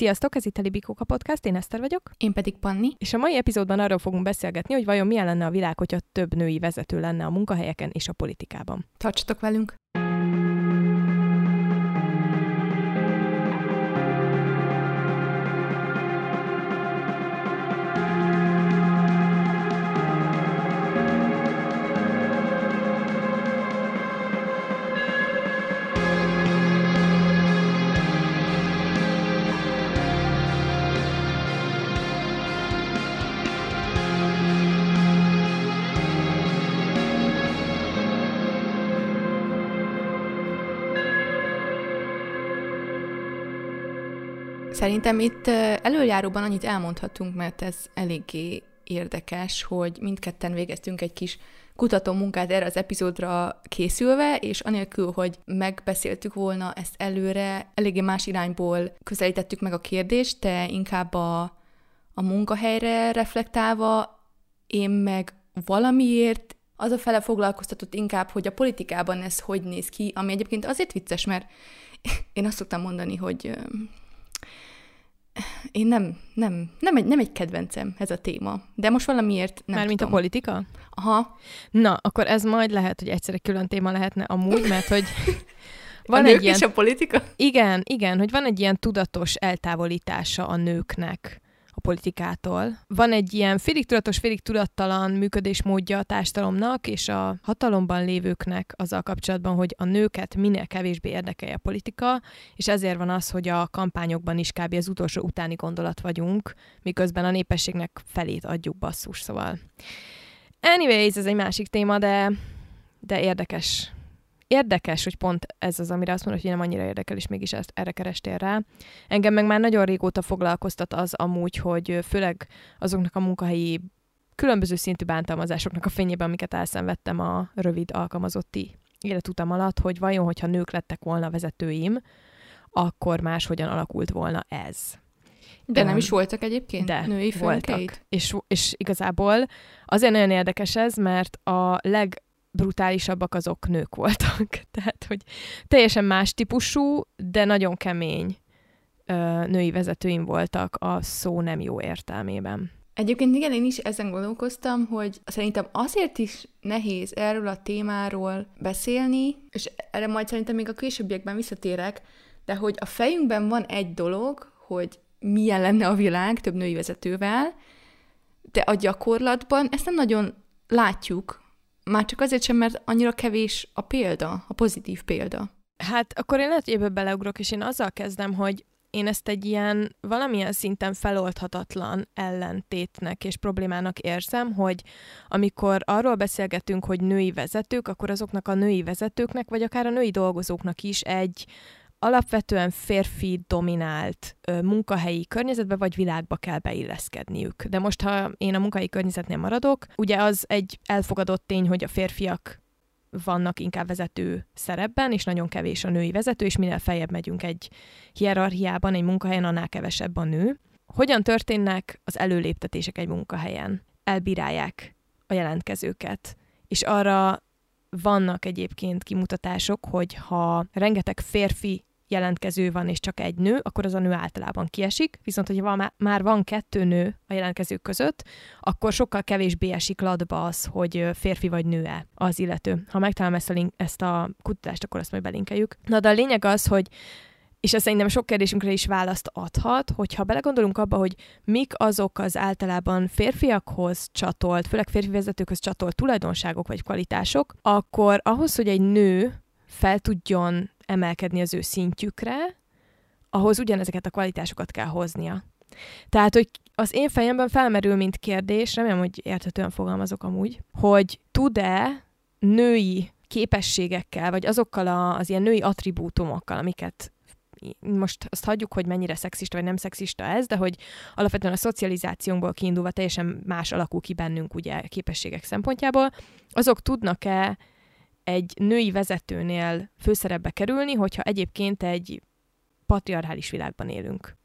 Sziasztok, ez itt a Libikóka Podcast, én Eszter vagyok. Én pedig Panni. És a mai epizódban arról fogunk beszélgetni, hogy vajon milyen lenne a világ, hogyha több női vezető lenne a munkahelyeken és a politikában. Tartsatok velünk! Szerintem itt előjáróban annyit elmondhatunk, mert ez eléggé érdekes, hogy mindketten végeztünk egy kis kutató munkát erre az epizódra készülve, és anélkül, hogy megbeszéltük volna ezt előre, eléggé más irányból közelítettük meg a kérdést, de inkább a, a munkahelyre reflektálva, én meg valamiért az a fele foglalkoztatott inkább, hogy a politikában ez hogy néz ki, ami egyébként azért vicces, mert én azt szoktam mondani, hogy én nem, nem, nem egy, nem egy kedvencem ez a téma, de most valamiért nem Mármint tudom. a politika? Aha. Na, akkor ez majd lehet, hogy egyszer egy külön téma lehetne amúgy, mert hogy van a egy ilyen... a politika? Igen, igen, hogy van egy ilyen tudatos eltávolítása a nőknek a politikától. Van egy ilyen félig tudatos, félig tudattalan működésmódja a társadalomnak és a hatalomban lévőknek azzal kapcsolatban, hogy a nőket minél kevésbé érdekelje a politika, és ezért van az, hogy a kampányokban is kb. az utolsó utáni gondolat vagyunk, miközben a népességnek felét adjuk basszus, szóval. Anyways, ez egy másik téma, de, de érdekes érdekes, hogy pont ez az, amire azt mondod, hogy nem annyira érdekel, és mégis ezt erre kerestél rá. Engem meg már nagyon régóta foglalkoztat az amúgy, hogy főleg azoknak a munkahelyi különböző szintű bántalmazásoknak a fényében, amiket elszenvedtem a rövid alkalmazotti életutam alatt, hogy vajon, hogyha nők lettek volna vezetőim, akkor máshogyan alakult volna ez. De nem is voltak egyébként de női voltak. És, és igazából azért nagyon érdekes ez, mert a leg brutálisabbak azok nők voltak. Tehát, hogy teljesen más típusú, de nagyon kemény ö, női vezetőim voltak a szó nem jó értelmében. Egyébként igen, én is ezen gondolkoztam, hogy szerintem azért is nehéz erről a témáról beszélni, és erre majd szerintem még a későbbiekben visszatérek, de hogy a fejünkben van egy dolog, hogy milyen lenne a világ több női vezetővel, de a gyakorlatban ezt nem nagyon látjuk, már csak azért sem, mert annyira kevés a példa, a pozitív példa. Hát akkor én lehet, hogy ebből beleugrok, és én azzal kezdem, hogy én ezt egy ilyen valamilyen szinten feloldhatatlan ellentétnek és problémának érzem, hogy amikor arról beszélgetünk, hogy női vezetők, akkor azoknak a női vezetőknek, vagy akár a női dolgozóknak is egy alapvetően férfi dominált ö, munkahelyi környezetbe vagy világba kell beilleszkedniük. De most, ha én a munkahelyi környezetnél maradok, ugye az egy elfogadott tény, hogy a férfiak vannak inkább vezető szerepben, és nagyon kevés a női vezető, és minél feljebb megyünk egy hierarchiában, egy munkahelyen, annál kevesebb a nő. Hogyan történnek az előléptetések egy munkahelyen? Elbírálják a jelentkezőket, és arra vannak egyébként kimutatások, hogy ha rengeteg férfi jelentkező van, és csak egy nő, akkor az a nő általában kiesik, viszont hogyha van, már van kettő nő a jelentkezők között, akkor sokkal kevésbé esik ladba az, hogy férfi vagy nő-e az illető. Ha megtalálom ezt a, link, ezt a kutatást, akkor azt majd belinkeljük. Na de a lényeg az, hogy és ez szerintem sok kérdésünkre is választ adhat, hogyha belegondolunk abba, hogy mik azok az általában férfiakhoz csatolt, főleg férfi vezetőkhöz csatolt tulajdonságok vagy kvalitások, akkor ahhoz, hogy egy nő fel tudjon emelkedni az ő szintjükre, ahhoz ugyanezeket a kvalitásokat kell hoznia. Tehát, hogy az én fejemben felmerül, mint kérdés, remélem, hogy érthetően fogalmazok amúgy, hogy tud-e női képességekkel, vagy azokkal a, az ilyen női attribútumokkal, amiket most azt hagyjuk, hogy mennyire szexista vagy nem szexista ez, de hogy alapvetően a szocializációnkból kiindulva teljesen más alakul ki bennünk ugye képességek szempontjából, azok tudnak-e egy női vezetőnél főszerepbe kerülni, hogyha egyébként egy patriarchális világban élünk.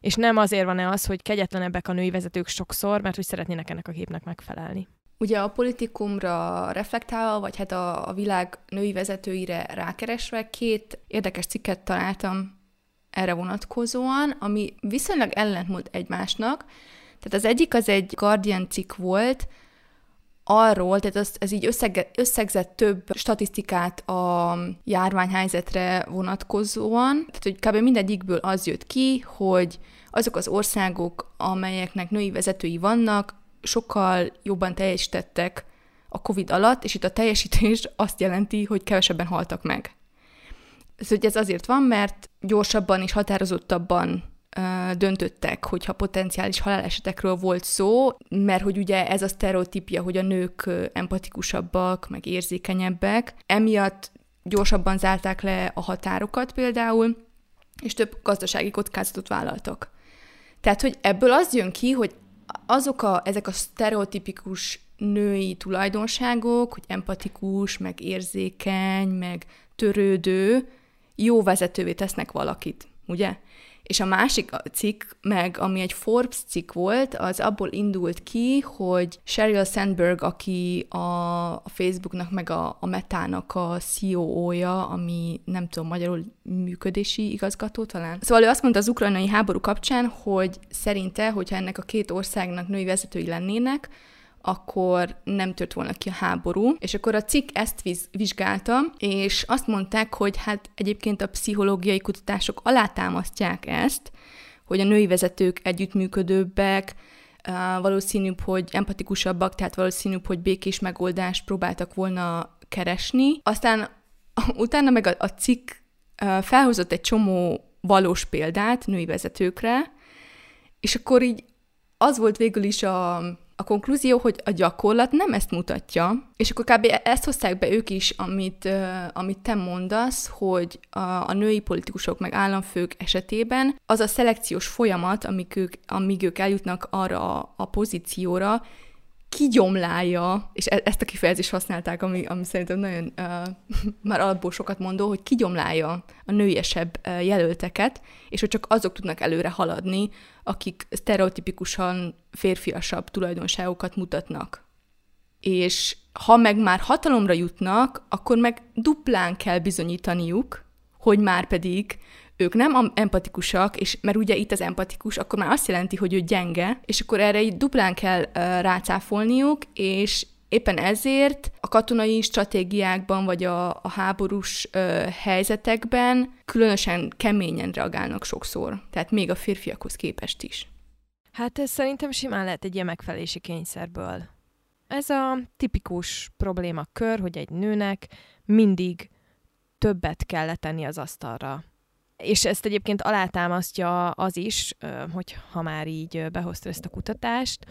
És nem azért van-e az, hogy kegyetlenebbek a női vezetők sokszor, mert hogy szeretnének ennek a képnek megfelelni. Ugye a politikumra reflektálva, vagy hát a, a világ női vezetőire rákeresve két érdekes cikket találtam erre vonatkozóan, ami viszonylag ellentmond egymásnak. Tehát az egyik az egy Guardian cikk volt, arról, tehát az, ez így összege, összegzett több statisztikát a járványhelyzetre vonatkozóan, tehát hogy kb. mindegyikből az jött ki, hogy azok az országok, amelyeknek női vezetői vannak, sokkal jobban teljesítettek a COVID alatt, és itt a teljesítés azt jelenti, hogy kevesebben haltak meg. Ez, hogy ez azért van, mert gyorsabban és határozottabban döntöttek, hogyha potenciális halálesetekről volt szó, mert hogy ugye ez a sztereotípia, hogy a nők empatikusabbak, meg érzékenyebbek, emiatt gyorsabban zárták le a határokat például, és több gazdasági kockázatot vállaltak. Tehát, hogy ebből az jön ki, hogy azok a, ezek a sztereotipikus női tulajdonságok, hogy empatikus, meg érzékeny, meg törődő, jó vezetővé tesznek valakit, ugye? És a másik cikk, meg ami egy Forbes cikk volt, az abból indult ki, hogy Sheryl Sandberg, aki a, Facebooknak, meg a, a Metának a CEO-ja, ami nem tudom, magyarul működési igazgató talán. Szóval ő azt mondta az ukrajnai háború kapcsán, hogy szerinte, hogyha ennek a két országnak női vezetői lennének, akkor nem tört volna ki a háború. És akkor a cikk ezt viz- vizsgálta, és azt mondták, hogy hát egyébként a pszichológiai kutatások alátámasztják ezt, hogy a női vezetők együttműködőbbek, valószínűbb, hogy empatikusabbak, tehát valószínűbb, hogy békés megoldást próbáltak volna keresni. Aztán utána meg a, a cikk felhozott egy csomó valós példát női vezetőkre, és akkor így az volt végül is a, a konklúzió, hogy a gyakorlat nem ezt mutatja, és akkor kb. ezt hozták be ők is, amit, uh, amit te mondasz, hogy a, a női politikusok meg államfők esetében az a szelekciós folyamat, amíg ők, amíg ők eljutnak arra a, a pozícióra, kigyomlálja, és e- ezt a kifejezést használták, ami, ami szerintem nagyon uh, már alapból sokat mondó, hogy kigyomlálja a nőiesebb uh, jelölteket, és hogy csak azok tudnak előre haladni, akik sztereotipikusan férfiasabb tulajdonságokat mutatnak. És ha meg már hatalomra jutnak, akkor meg duplán kell bizonyítaniuk, hogy már pedig ők nem empatikusak, és mert ugye itt az empatikus, akkor már azt jelenti, hogy ő gyenge, és akkor erre így duplán kell uh, rácáfolniuk, és éppen ezért a katonai stratégiákban, vagy a, a háborús uh, helyzetekben különösen keményen reagálnak sokszor, tehát még a férfiakhoz képest is. Hát ez szerintem simán lehet egy ilyen megfelelési kényszerből. Ez a tipikus problémakör, hogy egy nőnek mindig többet kell letenni az asztalra és ezt egyébként alátámasztja az is, hogy ha már így behozta ezt a kutatást.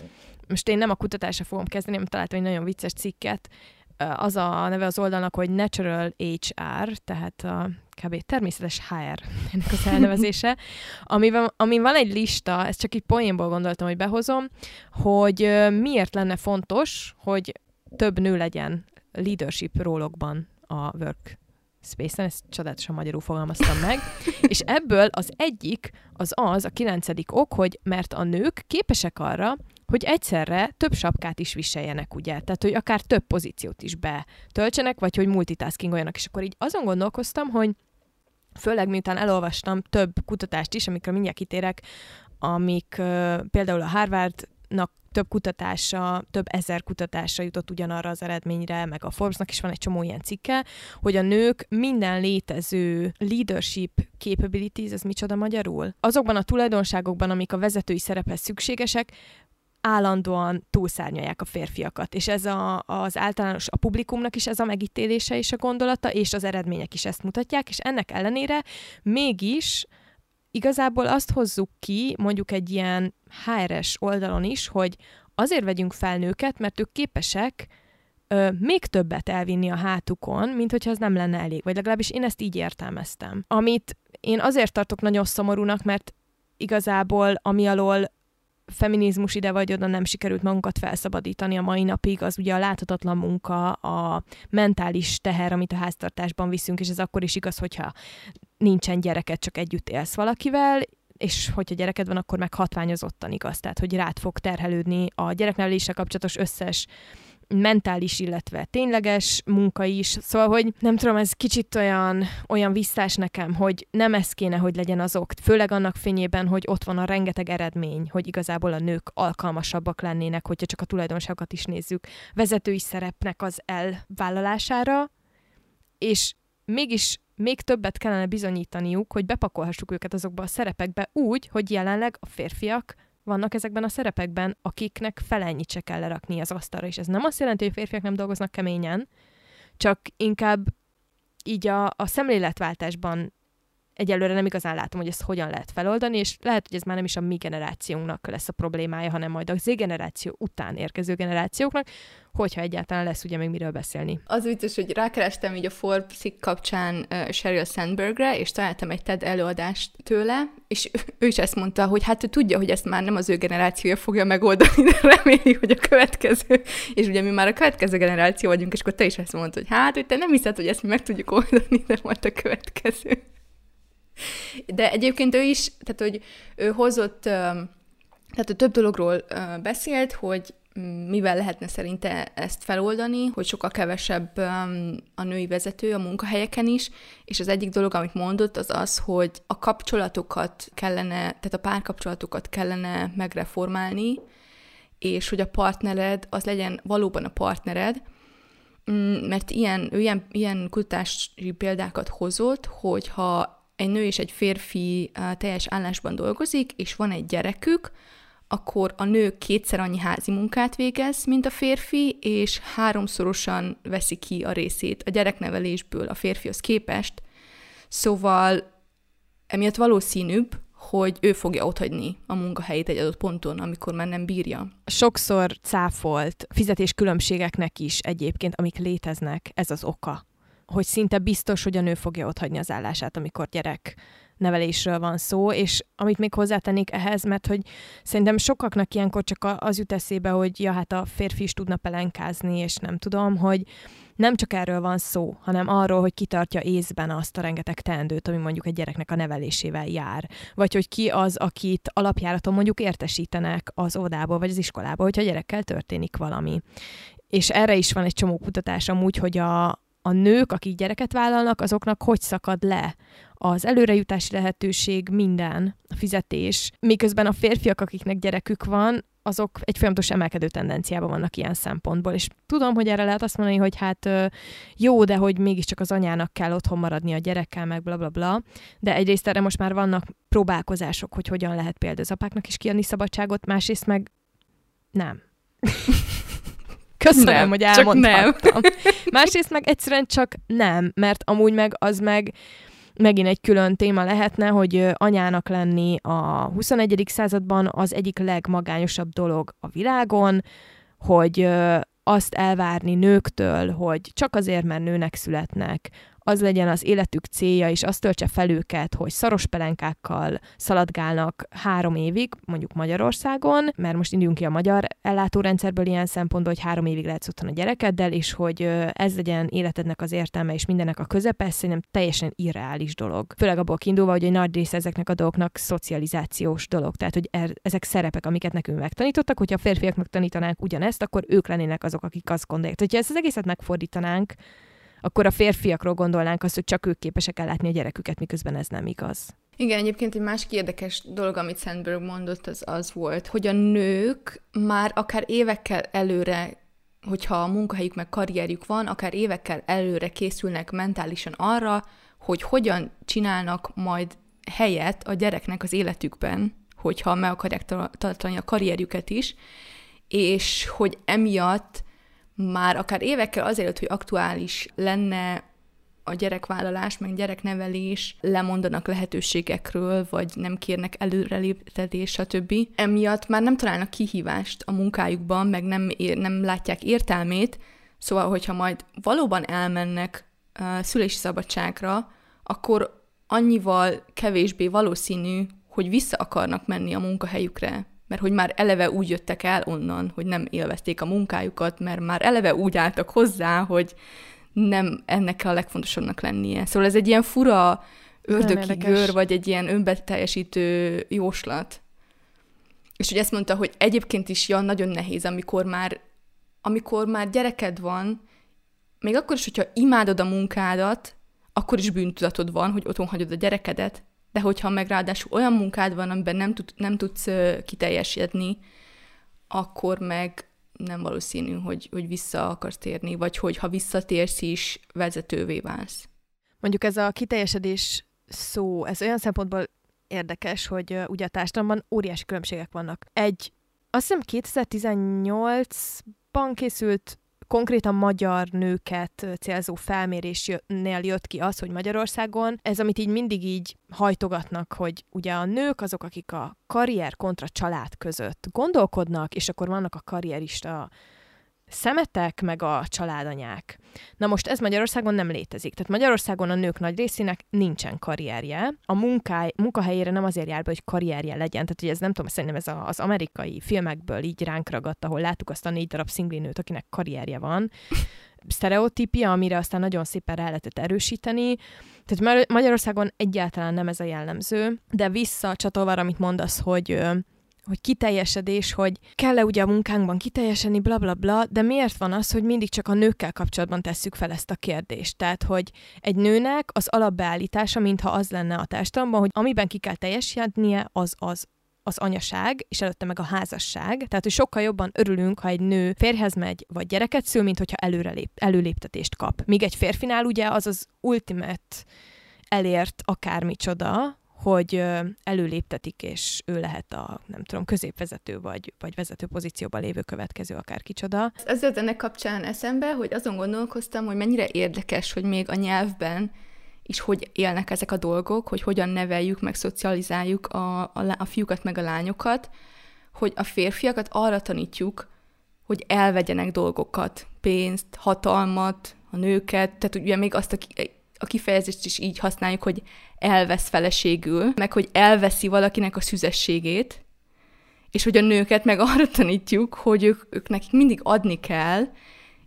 Most én nem a kutatásra fogom kezdeni, mert találtam egy nagyon vicces cikket. Az a neve az oldalnak, hogy Natural HR, tehát a kb. természetes HR ennek az elnevezése, amiben, amin van egy lista, ezt csak így poénból gondoltam, hogy behozom, hogy miért lenne fontos, hogy több nő legyen leadership rólokban a work Space-en, ezt csodálatosan magyarul fogalmaztam meg, és ebből az egyik az az, a kilencedik ok, hogy mert a nők képesek arra, hogy egyszerre több sapkát is viseljenek, ugye? Tehát, hogy akár több pozíciót is betöltsenek, vagy hogy multitaskingoljanak. És akkor így azon gondolkoztam, hogy főleg miután elolvastam több kutatást is, amikre mindjárt kitérek, amik uh, például a Harvardnak több kutatása, több ezer kutatása jutott ugyanarra az eredményre, meg a Forbesnak is van egy csomó ilyen cikke, hogy a nők minden létező leadership capabilities, ez micsoda magyarul? Azokban a tulajdonságokban, amik a vezetői szerephez szükségesek, állandóan túlszárnyalják a férfiakat. És ez a, az általános, a publikumnak is ez a megítélése és a gondolata, és az eredmények is ezt mutatják, és ennek ellenére mégis igazából azt hozzuk ki, mondjuk egy ilyen HRS oldalon is, hogy azért vegyünk fel nőket, mert ők képesek ö, még többet elvinni a hátukon, mint hogyha ez nem lenne elég. Vagy legalábbis én ezt így értelmeztem. Amit én azért tartok nagyon szomorúnak, mert igazából ami alól feminizmus ide vagy oda nem sikerült magunkat felszabadítani a mai napig, az ugye a láthatatlan munka, a mentális teher, amit a háztartásban viszünk, és ez akkor is igaz, hogyha nincsen gyereket, csak együtt élsz valakivel, és hogyha gyereked van, akkor meg hatványozottan igaz, tehát hogy rád fog terhelődni a gyerekneveléssel kapcsolatos összes mentális, illetve tényleges munka is. Szóval, hogy nem tudom, ez kicsit olyan, olyan visszás nekem, hogy nem ez kéne, hogy legyen az ok. Főleg annak fényében, hogy ott van a rengeteg eredmény, hogy igazából a nők alkalmasabbak lennének, hogyha csak a tulajdonságokat is nézzük, vezetői szerepnek az elvállalására, és mégis még többet kellene bizonyítaniuk, hogy bepakolhassuk őket azokba a szerepekbe úgy, hogy jelenleg a férfiak vannak ezekben a szerepekben, akiknek felennyit se kell lerakni az asztalra, és ez nem azt jelenti, hogy férfiak nem dolgoznak keményen, csak inkább így a, a szemléletváltásban egyelőre nem igazán látom, hogy ezt hogyan lehet feloldani, és lehet, hogy ez már nem is a mi generációnknak lesz a problémája, hanem majd a Z generáció után érkező generációknak, hogyha egyáltalán lesz ugye még miről beszélni. Az vicces, hogy rákerestem így a Forbes kapcsán uh, Sheryl Sandbergre, és találtam egy TED előadást tőle, és ő is ezt mondta, hogy hát ő tudja, hogy ezt már nem az ő generációja fogja megoldani, de reméli, hogy a következő, és ugye mi már a következő generáció vagyunk, és akkor te is ezt mondtad, hogy hát, hogy te nem hiszed, hogy ezt mi meg tudjuk oldani, de majd a következő. De egyébként ő is, tehát hogy ő hozott, tehát ő több dologról beszélt, hogy mivel lehetne szerinte ezt feloldani, hogy sokkal kevesebb a női vezető a munkahelyeken is, és az egyik dolog, amit mondott, az az, hogy a kapcsolatokat kellene, tehát a párkapcsolatokat kellene megreformálni, és hogy a partnered az legyen valóban a partnered, mm, mert ilyen, ilyen, ilyen kutatási példákat hozott, hogy ha egy nő és egy férfi teljes állásban dolgozik, és van egy gyerekük, akkor a nő kétszer annyi házi munkát végez, mint a férfi, és háromszorosan veszi ki a részét a gyereknevelésből a férfihoz képest. Szóval emiatt valószínűbb, hogy ő fogja otthagyni a munkahelyét egy adott ponton, amikor már nem bírja. Sokszor cáfolt fizetéskülönbségeknek is egyébként, amik léteznek, ez az oka hogy szinte biztos, hogy a nő fogja otthagyni az állását, amikor gyerek nevelésről van szó, és amit még hozzátennék ehhez, mert hogy szerintem sokaknak ilyenkor csak az jut eszébe, hogy ja, hát a férfi is tudna pelenkázni, és nem tudom, hogy nem csak erről van szó, hanem arról, hogy kitartja észben azt a rengeteg teendőt, ami mondjuk egy gyereknek a nevelésével jár. Vagy hogy ki az, akit alapjáraton mondjuk értesítenek az óvodából vagy az iskolából, hogyha a gyerekkel történik valami. És erre is van egy csomó kutatás amúgy, hogy a, a nők, akik gyereket vállalnak, azoknak hogy szakad le az előrejutási lehetőség, minden, a fizetés, miközben a férfiak, akiknek gyerekük van, azok egy folyamatos emelkedő tendenciában vannak ilyen szempontból. És tudom, hogy erre lehet azt mondani, hogy hát jó, de hogy mégiscsak az anyának kell otthon maradni a gyerekkel, meg bla bla bla. De egyrészt erre most már vannak próbálkozások, hogy hogyan lehet például az apáknak is kiadni szabadságot, másrészt meg nem. Köszönöm, nem, hogy elmondhattam. Nem. Másrészt meg egyszerűen csak nem, mert amúgy meg az meg megint egy külön téma lehetne, hogy anyának lenni a 21. században az egyik legmagányosabb dolog a világon, hogy azt elvárni nőktől, hogy csak azért, mert nőnek születnek, az legyen az életük célja, és azt töltse fel őket, hogy szaros pelenkákkal szaladgálnak három évig, mondjuk Magyarországon, mert most induljunk ki a magyar ellátórendszerből ilyen szempontból, hogy három évig lehetsz otthon a gyerekeddel, és hogy ez legyen életednek az értelme és mindennek a közepe, szerintem teljesen irreális dolog. Főleg abból kiindulva, hogy egy nagy része ezeknek a dolgoknak szocializációs dolog. Tehát, hogy er, ezek szerepek, amiket nekünk megtanítottak, hogyha a férfiaknak tanítanánk ugyanezt, akkor ők lennének azok, akik azt gondolják. Hogyha ezt az egészet megfordítanánk, akkor a férfiakról gondolnánk azt, hogy csak ők képesek ellátni a gyereküket, miközben ez nem igaz. Igen, egyébként egy másik érdekes dolog, amit Sandberg mondott, az az volt, hogy a nők már akár évekkel előre hogyha a munkahelyük meg karrierjük van, akár évekkel előre készülnek mentálisan arra, hogy hogyan csinálnak majd helyet a gyereknek az életükben, hogyha meg akarják tartani a karrierjüket is, és hogy emiatt már akár évekkel azért, hogy aktuális lenne a gyerekvállalás, meg gyereknevelés, lemondanak lehetőségekről, vagy nem kérnek előreléptetés, stb. Emiatt már nem találnak kihívást a munkájukban, meg nem, ér, nem látják értelmét, szóval, hogyha majd valóban elmennek uh, szülési szabadságra, akkor annyival kevésbé valószínű, hogy vissza akarnak menni a munkahelyükre, mert hogy már eleve úgy jöttek el onnan, hogy nem élvezték a munkájukat, mert már eleve úgy álltak hozzá, hogy nem ennek kell a legfontosabbnak lennie. Szóval ez egy ilyen fura ördögi gör, vagy egy ilyen önbeteljesítő jóslat. És hogy ezt mondta, hogy egyébként is ja, nagyon nehéz, amikor már amikor már gyereked van, még akkor is, hogyha imádod a munkádat, akkor is bűntudatod van, hogy otthon hagyod a gyerekedet, de hogyha meg ráadásul olyan munkád van, amiben nem, tud, nem tudsz kiteljesedni, akkor meg nem valószínű, hogy, hogy vissza akarsz térni, vagy hogy ha visszatérsz is, vezetővé válsz. Mondjuk ez a kiteljesedés szó, ez olyan szempontból érdekes, hogy ugye a társadalomban óriási különbségek vannak. Egy, azt hiszem 2018-ban készült konkrétan magyar nőket célzó felmérésnél jött ki az, hogy Magyarországon. Ez, amit így mindig így hajtogatnak, hogy ugye a nők azok, akik a karrier kontra család között gondolkodnak, és akkor vannak a karrierista szemetek, meg a családanyák. Na most ez Magyarországon nem létezik. Tehát Magyarországon a nők nagy részének nincsen karrierje. A munkáj, munkahelyére nem azért jár be, hogy karrierje legyen. Tehát hogy ez nem tudom, szerintem ez az amerikai filmekből így ránk ragadt, ahol láttuk azt a négy darab szinglinőt, akinek karrierje van. Sztereotípia, amire aztán nagyon szépen rá lehetett erősíteni. Tehát Magyarországon egyáltalán nem ez a jellemző, de vissza csatolva, amit mondasz, hogy hogy kiteljesedés, hogy kell-e ugye a munkánkban kiteljesedni, bla bla bla, de miért van az, hogy mindig csak a nőkkel kapcsolatban tesszük fel ezt a kérdést? Tehát, hogy egy nőnek az alapbeállítása, mintha az lenne a társadalomban, hogy amiben ki kell teljesednie, az az az anyaság, és előtte meg a házasság. Tehát, hogy sokkal jobban örülünk, ha egy nő férhez megy, vagy gyereket szül, mint hogyha előre lép, előléptetést kap. Míg egy férfinál ugye az az ultimate elért akármicsoda, hogy előléptetik, és ő lehet a, nem tudom, középvezető vagy, vagy vezető pozícióban lévő következő, akár kicsoda. Jött ennek kapcsán eszembe, hogy azon gondolkoztam, hogy mennyire érdekes, hogy még a nyelvben is hogy élnek ezek a dolgok, hogy hogyan neveljük, meg szocializáljuk a, a, a fiúkat, meg a lányokat, hogy a férfiakat arra tanítjuk, hogy elvegyenek dolgokat, pénzt, hatalmat, a nőket, tehát ugye még azt a, a kifejezést is így használjuk, hogy elvesz feleségül, meg hogy elveszi valakinek a szüzességét, és hogy a nőket meg arra tanítjuk, hogy ők, ők nekik mindig adni kell,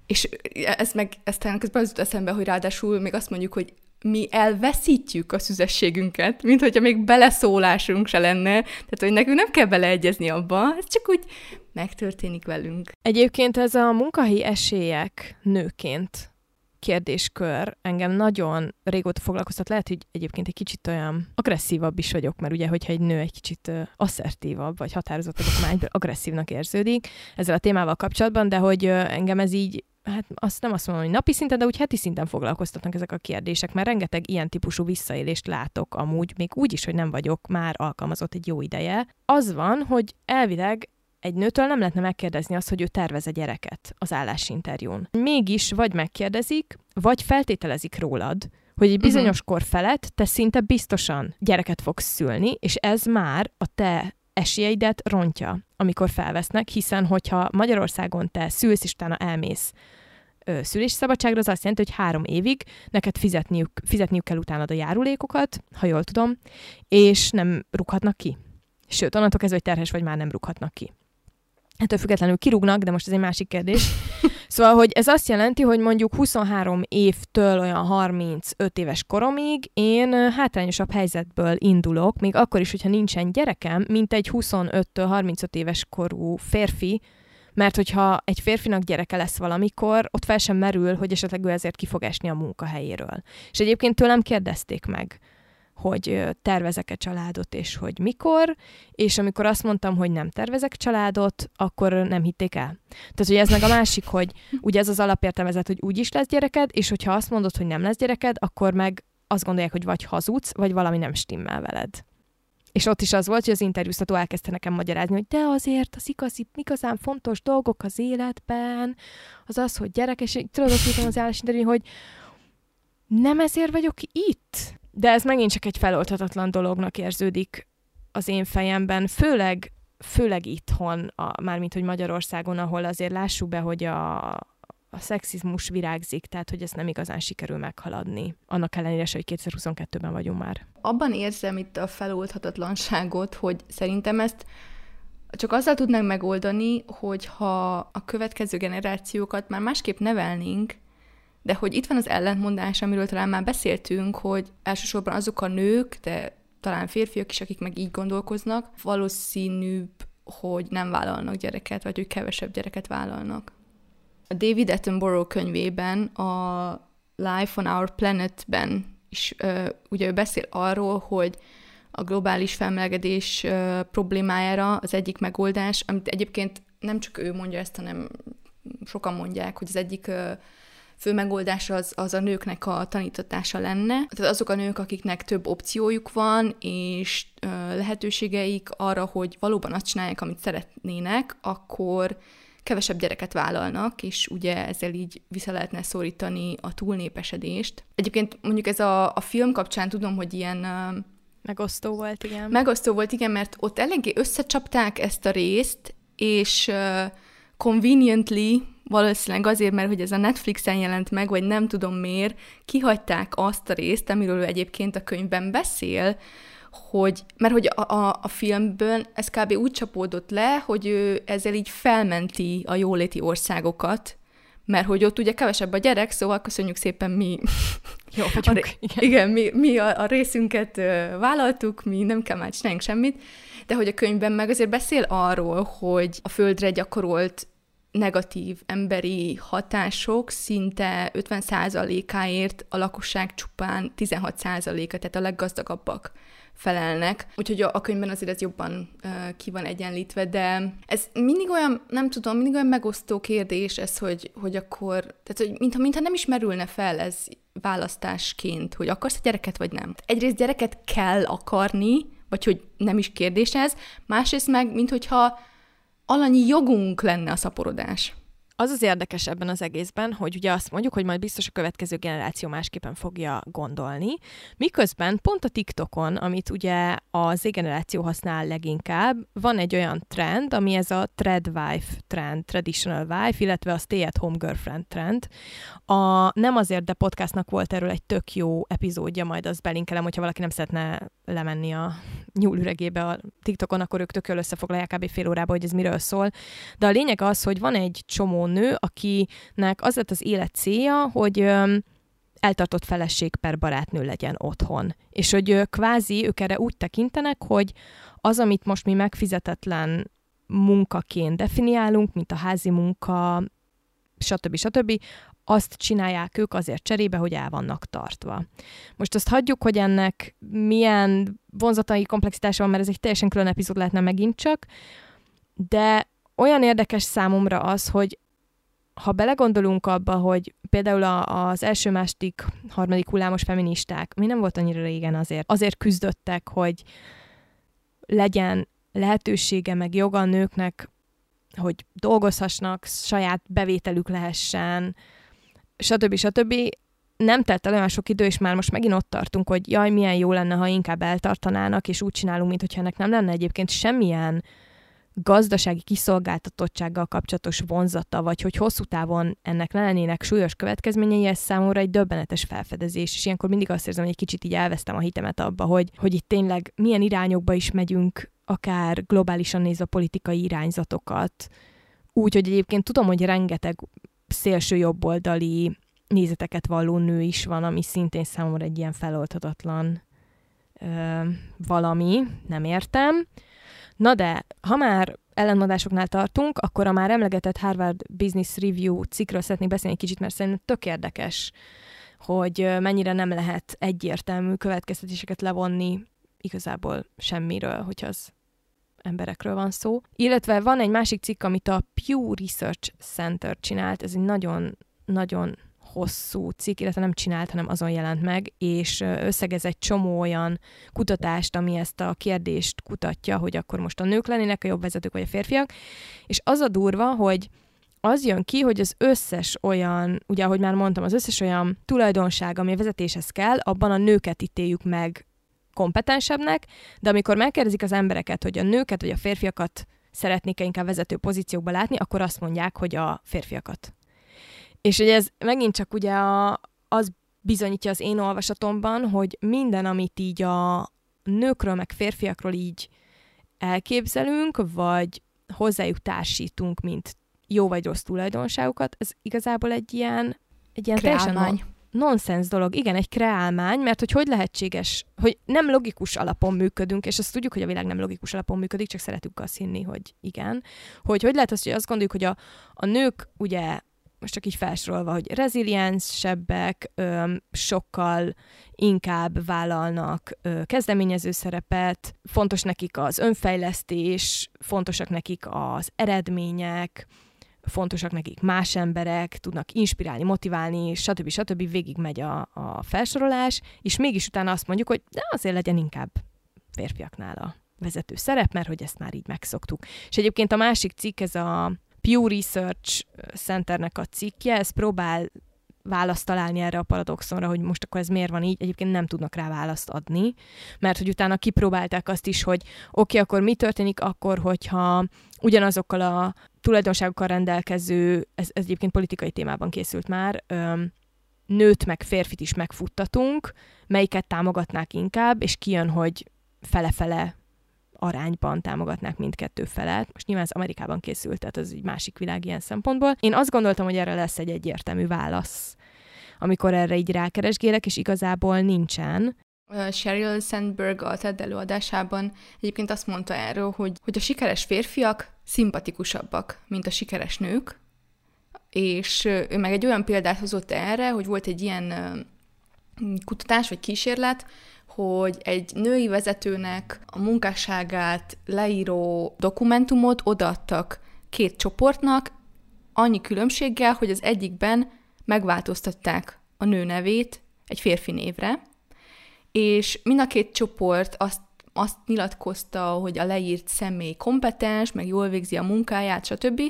és ez meg, ez talán közben az jut eszembe, hogy ráadásul még azt mondjuk, hogy mi elveszítjük a szüzességünket, mint hogyha még beleszólásunk se lenne, tehát hogy nekünk nem kell beleegyezni abba, ez csak úgy megtörténik velünk. Egyébként ez a munkahelyi esélyek nőként kérdéskör engem nagyon régóta foglalkoztat. Lehet, hogy egyébként egy kicsit olyan agresszívabb is vagyok, mert ugye, hogyha egy nő egy kicsit asszertívabb, vagy határozottabb, akkor már agresszívnak érződik ezzel a témával kapcsolatban, de hogy engem ez így hát azt nem azt mondom, hogy napi szinten, de úgy heti szinten foglalkoztatnak ezek a kérdések, mert rengeteg ilyen típusú visszaélést látok amúgy, még úgy is, hogy nem vagyok már alkalmazott egy jó ideje. Az van, hogy elvileg egy nőtől nem lehetne megkérdezni azt, hogy ő tervez a gyereket az állásinterjún. Mégis vagy megkérdezik, vagy feltételezik rólad, hogy egy bizonyos uh-huh. kor felett te szinte biztosan gyereket fogsz szülni, és ez már a te esélyeidet rontja, amikor felvesznek, hiszen hogyha Magyarországon te szülsz, és utána elmész ö, szülési szabadságra, az azt jelenti, hogy három évig neked fizetniük, fizetniük kell utána a járulékokat, ha jól tudom, és nem rúghatnak ki. Sőt, onnantól kezdve, hogy terhes vagy, már nem rúghatnak ki. Ettől függetlenül kirúgnak, de most ez egy másik kérdés. Szóval, hogy ez azt jelenti, hogy mondjuk 23 évtől olyan 35 éves koromig én hátrányosabb helyzetből indulok, még akkor is, hogyha nincsen gyerekem, mint egy 25-től 35 éves korú férfi, mert hogyha egy férfinak gyereke lesz valamikor, ott fel sem merül, hogy esetleg ő ezért ki fog esni a munkahelyéről. És egyébként tőlem kérdezték meg, hogy tervezek-e családot, és hogy mikor, és amikor azt mondtam, hogy nem tervezek családot, akkor nem hitték el. Tehát, hogy ez meg a másik, hogy ugye ez az alapértelmezet, hogy úgy is lesz gyereked, és hogyha azt mondod, hogy nem lesz gyereked, akkor meg azt gondolják, hogy vagy hazudsz, vagy valami nem stimmel veled. És ott is az volt, hogy az interjúztató elkezdte nekem magyarázni, hogy de azért az igazi, igazán fontos dolgok az életben, az az, hogy gyerek, és tudod, hogy az állásinterjú, hogy nem ezért vagyok itt. De ez megint csak egy feloldhatatlan dolognak érződik az én fejemben, főleg, főleg itthon, a, mármint hogy Magyarországon, ahol azért lássuk be, hogy a, a szexizmus virágzik, tehát hogy ezt nem igazán sikerül meghaladni. Annak ellenére, hogy 2022-ben vagyunk már. Abban érzem itt a feloldhatatlanságot, hogy szerintem ezt csak azzal tudnánk megoldani, hogyha a következő generációkat már másképp nevelnénk, de hogy itt van az ellentmondás, amiről talán már beszéltünk, hogy elsősorban azok a nők, de talán férfiak is, akik meg így gondolkoznak, valószínűbb, hogy nem vállalnak gyereket, vagy hogy kevesebb gyereket vállalnak. A David Attenborough könyvében, a Life on Our Planet-ben is uh, ugye ő beszél arról, hogy a globális felmelegedés uh, problémájára az egyik megoldás, amit egyébként nem csak ő mondja ezt, hanem sokan mondják, hogy az egyik uh, fő megoldás az, az a nőknek a tanítatása lenne. Tehát azok a nők, akiknek több opciójuk van, és ö, lehetőségeik arra, hogy valóban azt csinálják, amit szeretnének, akkor kevesebb gyereket vállalnak, és ugye ezzel így vissza lehetne szorítani a túlnépesedést. Egyébként mondjuk ez a, a film kapcsán tudom, hogy ilyen Megosztó volt, igen. Megosztó volt, igen, mert ott eléggé összecsapták ezt a részt, és uh, conveniently valószínűleg azért, mert hogy ez a Netflixen jelent meg, vagy nem tudom miért, kihagyták azt a részt, amiről ő egyébként a könyvben beszél, hogy, mert hogy a, a, a filmből ez kb. úgy csapódott le, hogy ő ezzel így felmenti a jóléti országokat, mert hogy ott ugye kevesebb a gyerek, szóval köszönjük szépen mi. Jó, vagyunk, a, igen. igen, mi, mi a, a részünket vállaltuk, mi nem kell már csináljunk semmit, de hogy a könyvben meg azért beszél arról, hogy a földre gyakorolt negatív emberi hatások szinte 50%-áért a lakosság csupán 16%-a, tehát a leggazdagabbak felelnek. Úgyhogy a, a könyvben azért ez jobban uh, ki van egyenlítve, de ez mindig olyan, nem tudom, mindig olyan megosztó kérdés ez, hogy, hogy akkor, tehát hogy mintha, mintha nem is merülne fel ez választásként, hogy akarsz a gyereket, vagy nem. Egyrészt gyereket kell akarni, vagy hogy nem is kérdés ez, másrészt meg, mint hogyha alanyi jogunk lenne a szaporodás. Az az érdekes ebben az egészben, hogy ugye azt mondjuk, hogy majd biztos a következő generáció másképpen fogja gondolni, miközben pont a TikTokon, amit ugye a Z generáció használ leginkább, van egy olyan trend, ami ez a thread wife trend, traditional wife, illetve a stay at home girlfriend trend. A Nem azért, de podcastnak volt erről egy tök jó epizódja, majd azt belinkelem, hogyha valaki nem szeretne lemenni a nyúlüregébe a TikTokon, akkor ők tök jól összefoglalják kb. fél órába, hogy ez miről szól. De a lényeg az, hogy van egy csomó nő, akinek az lett az élet célja, hogy eltartott feleség per barátnő legyen otthon. És hogy kvázi ők erre úgy tekintenek, hogy az, amit most mi megfizetetlen munkaként definiálunk, mint a házi munka, stb. stb., azt csinálják ők azért cserébe, hogy el vannak tartva. Most azt hagyjuk, hogy ennek milyen vonzatai komplexitása van, mert ez egy teljesen külön epizód lehetne megint csak, de olyan érdekes számomra az, hogy ha belegondolunk abba, hogy például a, az első, második, harmadik hullámos feministák, mi nem volt annyira régen azért, azért küzdöttek, hogy legyen lehetősége meg joga a nőknek, hogy dolgozhassanak, saját bevételük lehessen, stb. stb. Nem telt el olyan sok idő, és már most megint ott tartunk, hogy jaj, milyen jó lenne, ha inkább eltartanának, és úgy csinálunk, mintha ennek nem lenne egyébként semmilyen gazdasági kiszolgáltatottsággal kapcsolatos vonzata, vagy hogy hosszú távon ennek lennének súlyos következményei, ez számomra egy döbbenetes felfedezés, és ilyenkor mindig azt érzem, hogy egy kicsit így elvesztem a hitemet abba, hogy, hogy itt tényleg milyen irányokba is megyünk, akár globálisan nézve politikai irányzatokat, úgy, hogy egyébként tudom, hogy rengeteg szélső jobboldali nézeteket valló nő is van, ami szintén számomra egy ilyen feloldhatatlan ö, valami, nem értem. Na de, ha már ellenmondásoknál tartunk, akkor a már emlegetett Harvard Business Review cikkről szeretnék beszélni egy kicsit, mert szerintem tök érdekes, hogy mennyire nem lehet egyértelmű következtetéseket levonni igazából semmiről, hogy az emberekről van szó. Illetve van egy másik cikk, amit a Pew Research Center csinált, ez egy nagyon, nagyon hosszú cikk, illetve nem csinált, hanem azon jelent meg, és összegez egy csomó olyan kutatást, ami ezt a kérdést kutatja, hogy akkor most a nők lennének a jobb vezetők, vagy a férfiak, és az a durva, hogy az jön ki, hogy az összes olyan, ugye ahogy már mondtam, az összes olyan tulajdonság, ami a vezetéshez kell, abban a nőket ítéljük meg kompetensebbnek, de amikor megkérdezik az embereket, hogy a nőket vagy a férfiakat szeretnék-e inkább vezető pozíciókba látni, akkor azt mondják, hogy a férfiakat. És hogy ez megint csak ugye a, az bizonyítja az én olvasatomban, hogy minden, amit így a nőkről, meg férfiakról így elképzelünk, vagy hozzájuk társítunk, mint jó vagy rossz tulajdonságokat, ez igazából egy ilyen, egy ilyen teljesen nonsens dolog. Igen, egy kreálmány, mert hogy hogy lehetséges, hogy nem logikus alapon működünk, és azt tudjuk, hogy a világ nem logikus alapon működik, csak szeretünk azt hinni, hogy igen. Hogy hogy lehet az, hogy azt gondoljuk, hogy a, a nők ugye most csak így felsorolva, hogy reziliensebbek, sokkal inkább vállalnak kezdeményező szerepet, fontos nekik az önfejlesztés, fontosak nekik az eredmények, fontosak nekik más emberek, tudnak inspirálni, motiválni, stb. stb. végig megy a, a felsorolás, és mégis utána azt mondjuk, hogy de azért legyen inkább férfiaknál a vezető szerep, mert hogy ezt már így megszoktuk. És egyébként a másik cikk, ez a Pew Research Centernek a cikkje, ez próbál választ találni erre a paradoxonra, hogy most akkor ez miért van így, egyébként nem tudnak rá választ adni, mert hogy utána kipróbálták azt is, hogy oké, okay, akkor mi történik akkor, hogyha ugyanazokkal a tulajdonságokkal rendelkező, ez, ez egyébként politikai témában készült már, öm, nőt meg férfit is megfuttatunk, melyiket támogatnák inkább, és kijön, hogy fele-fele arányban támogatnák mindkettő felet. Most nyilván ez Amerikában készült, tehát ez egy másik világ ilyen szempontból. Én azt gondoltam, hogy erre lesz egy egyértelmű válasz, amikor erre így rákeresgélek, és igazából nincsen. Sheryl Sandberg a TED előadásában egyébként azt mondta erről, hogy, hogy a sikeres férfiak szimpatikusabbak, mint a sikeres nők, és ő meg egy olyan példát hozott erre, hogy volt egy ilyen kutatás vagy kísérlet, hogy egy női vezetőnek a munkásságát leíró dokumentumot odaadtak két csoportnak, annyi különbséggel, hogy az egyikben megváltoztatták a nő nevét egy férfi névre, és mind a két csoport azt, azt nyilatkozta, hogy a leírt személy kompetens, meg jól végzi a munkáját, stb.,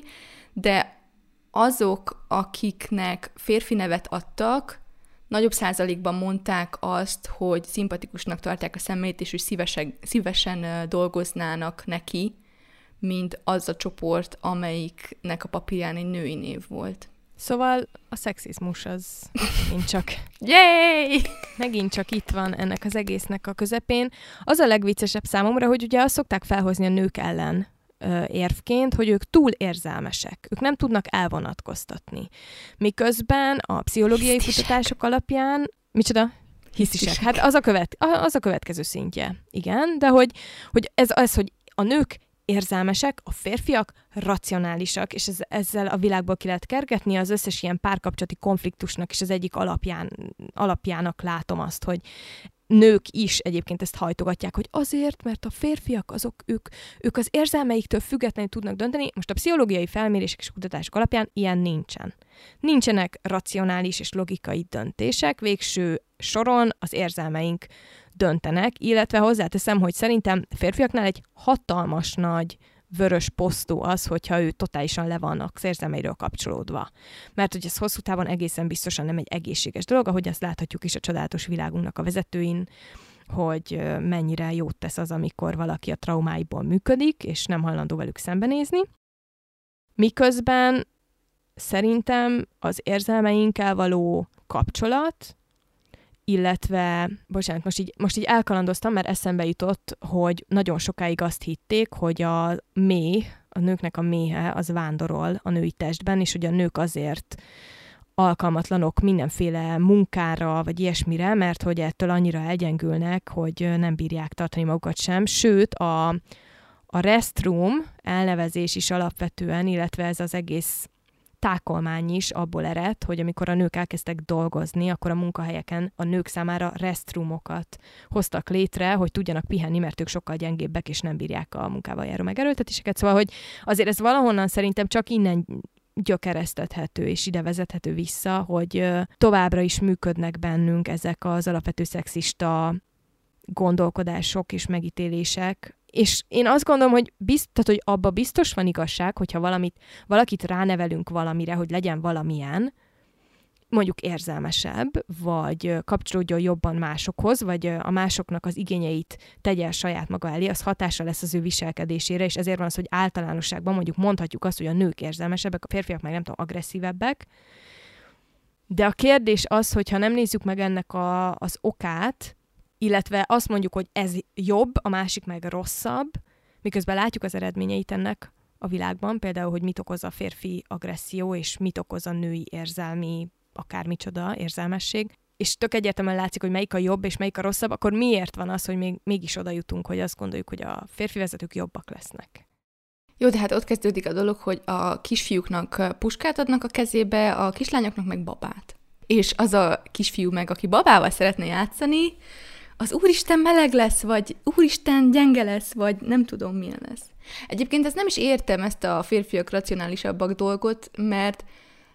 de azok, akiknek férfi nevet adtak, nagyobb százalékban mondták azt, hogy szimpatikusnak tartják a szemét, és hogy szívesen, szívesen dolgoznának neki, mint az a csoport, amelyiknek a papírján egy női név volt. Szóval a szexizmus az megint csak... Yay! Megint csak itt van ennek az egésznek a közepén. Az a legviccesebb számomra, hogy ugye azt szokták felhozni a nők ellen érvként, hogy ők túl érzelmesek, ők nem tudnak elvonatkoztatni. Miközben a pszichológiai Hisztisek. kutatások alapján, micsoda? Hisztisek. Hát az a, követ, az a következő szintje. Igen, de hogy, hogy ez az, hogy a nők érzelmesek, a férfiak racionálisak, és ez, ezzel a világból ki lehet kergetni az összes ilyen párkapcsolati konfliktusnak, és az egyik alapján, alapjának látom azt, hogy nők is egyébként ezt hajtogatják, hogy azért, mert a férfiak azok, ők, ők az érzelmeiktől függetlenül tudnak dönteni. Most a pszichológiai felmérések és kutatások alapján ilyen nincsen. Nincsenek racionális és logikai döntések, végső soron az érzelmeink döntenek, illetve hozzáteszem, hogy szerintem férfiaknál egy hatalmas nagy vörös posztó az, hogyha ő totálisan le van a érzelmeiről kapcsolódva. Mert hogy ez hosszú távon egészen biztosan nem egy egészséges dolog, ahogy azt láthatjuk is a csodálatos világunknak a vezetőin, hogy mennyire jót tesz az, amikor valaki a traumáiból működik, és nem hajlandó velük szembenézni. Miközben szerintem az érzelmeinkkel való kapcsolat illetve, bocsánat, most így, most így elkalandoztam, mert eszembe jutott, hogy nagyon sokáig azt hitték, hogy a méh, a nőknek a méhe az vándorol a női testben, és hogy a nők azért alkalmatlanok mindenféle munkára, vagy ilyesmire, mert hogy ettől annyira elgyengülnek, hogy nem bírják tartani magukat sem. Sőt, a, a restroom elnevezés is alapvetően, illetve ez az egész tákolmány is abból ered, hogy amikor a nők elkezdtek dolgozni, akkor a munkahelyeken a nők számára restroomokat hoztak létre, hogy tudjanak pihenni, mert ők sokkal gyengébbek, és nem bírják a munkával járó megerőltetéseket. Szóval, hogy azért ez valahonnan szerintem csak innen gyökeresztethető és ide vezethető vissza, hogy továbbra is működnek bennünk ezek az alapvető szexista gondolkodások és megítélések, és én azt gondolom, hogy, bizt, tehát, hogy abba biztos van igazság, hogyha valamit, valakit ránevelünk valamire, hogy legyen valamilyen, mondjuk érzelmesebb, vagy kapcsolódjon jobban másokhoz, vagy a másoknak az igényeit tegye el saját maga elé, az hatása lesz az ő viselkedésére, és ezért van az, hogy általánosságban mondjuk mondhatjuk azt, hogy a nők érzelmesebbek, a férfiak meg nem tudom, agresszívebbek, de a kérdés az, hogy ha nem nézzük meg ennek a, az okát, illetve azt mondjuk, hogy ez jobb, a másik meg rosszabb, miközben látjuk az eredményeit ennek a világban, például, hogy mit okoz a férfi agresszió, és mit okoz a női érzelmi, akármicsoda érzelmesség, és tök egyértelműen látszik, hogy melyik a jobb és melyik a rosszabb, akkor miért van az, hogy még, mégis oda jutunk, hogy azt gondoljuk, hogy a férfi vezetők jobbak lesznek? Jó, de hát ott kezdődik a dolog, hogy a kisfiúknak puskát adnak a kezébe, a kislányoknak meg babát. És az a kisfiú meg, aki babával szeretne játszani, az úristen meleg lesz, vagy úristen gyenge lesz, vagy nem tudom milyen lesz. Egyébként ezt nem is értem, ezt a férfiak racionálisabbak dolgot, mert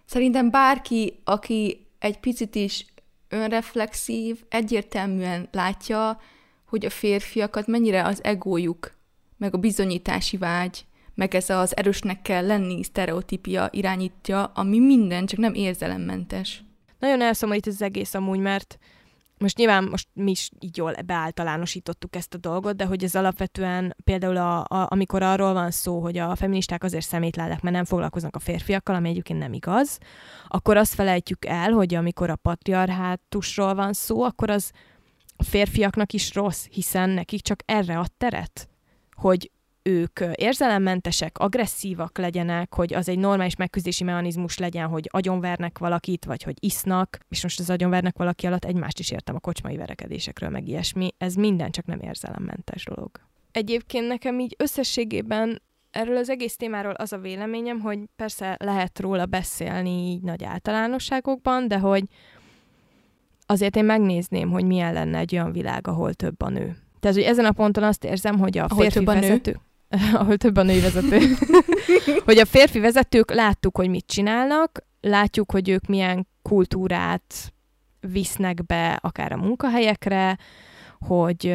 szerintem bárki, aki egy picit is önreflexív, egyértelműen látja, hogy a férfiakat mennyire az egójuk, meg a bizonyítási vágy, meg ez az erősnek kell lenni sztereotípia irányítja, ami minden, csak nem érzelemmentes. Nagyon elszomorít ez az egész amúgy, mert most nyilván most mi is így jól beáltalánosítottuk ezt a dolgot, de hogy ez alapvetően például a, a, amikor arról van szó, hogy a feministák azért szemétlelek, mert nem foglalkoznak a férfiakkal, ami egyébként nem igaz, akkor azt felejtjük el, hogy amikor a patriarhátusról van szó, akkor az a férfiaknak is rossz, hiszen nekik csak erre ad teret, hogy ők érzelemmentesek, agresszívak legyenek, hogy az egy normális megküzdési mechanizmus legyen, hogy agyonvernek valakit, vagy hogy isznak, és most az agyonvernek valaki alatt egymást is értem a kocsmai verekedésekről, meg ilyesmi. Ez minden csak nem érzelemmentes dolog. Egyébként nekem így összességében erről az egész témáról az a véleményem, hogy persze lehet róla beszélni így nagy általánosságokban, de hogy azért én megnézném, hogy milyen lenne egy olyan világ, ahol több a nő. Tehát, hogy ezen a ponton azt érzem, hogy a ahol férfi vezető... Nő? ahol több a női vezető, hogy a férfi vezetők láttuk, hogy mit csinálnak, látjuk, hogy ők milyen kultúrát visznek be akár a munkahelyekre, hogy,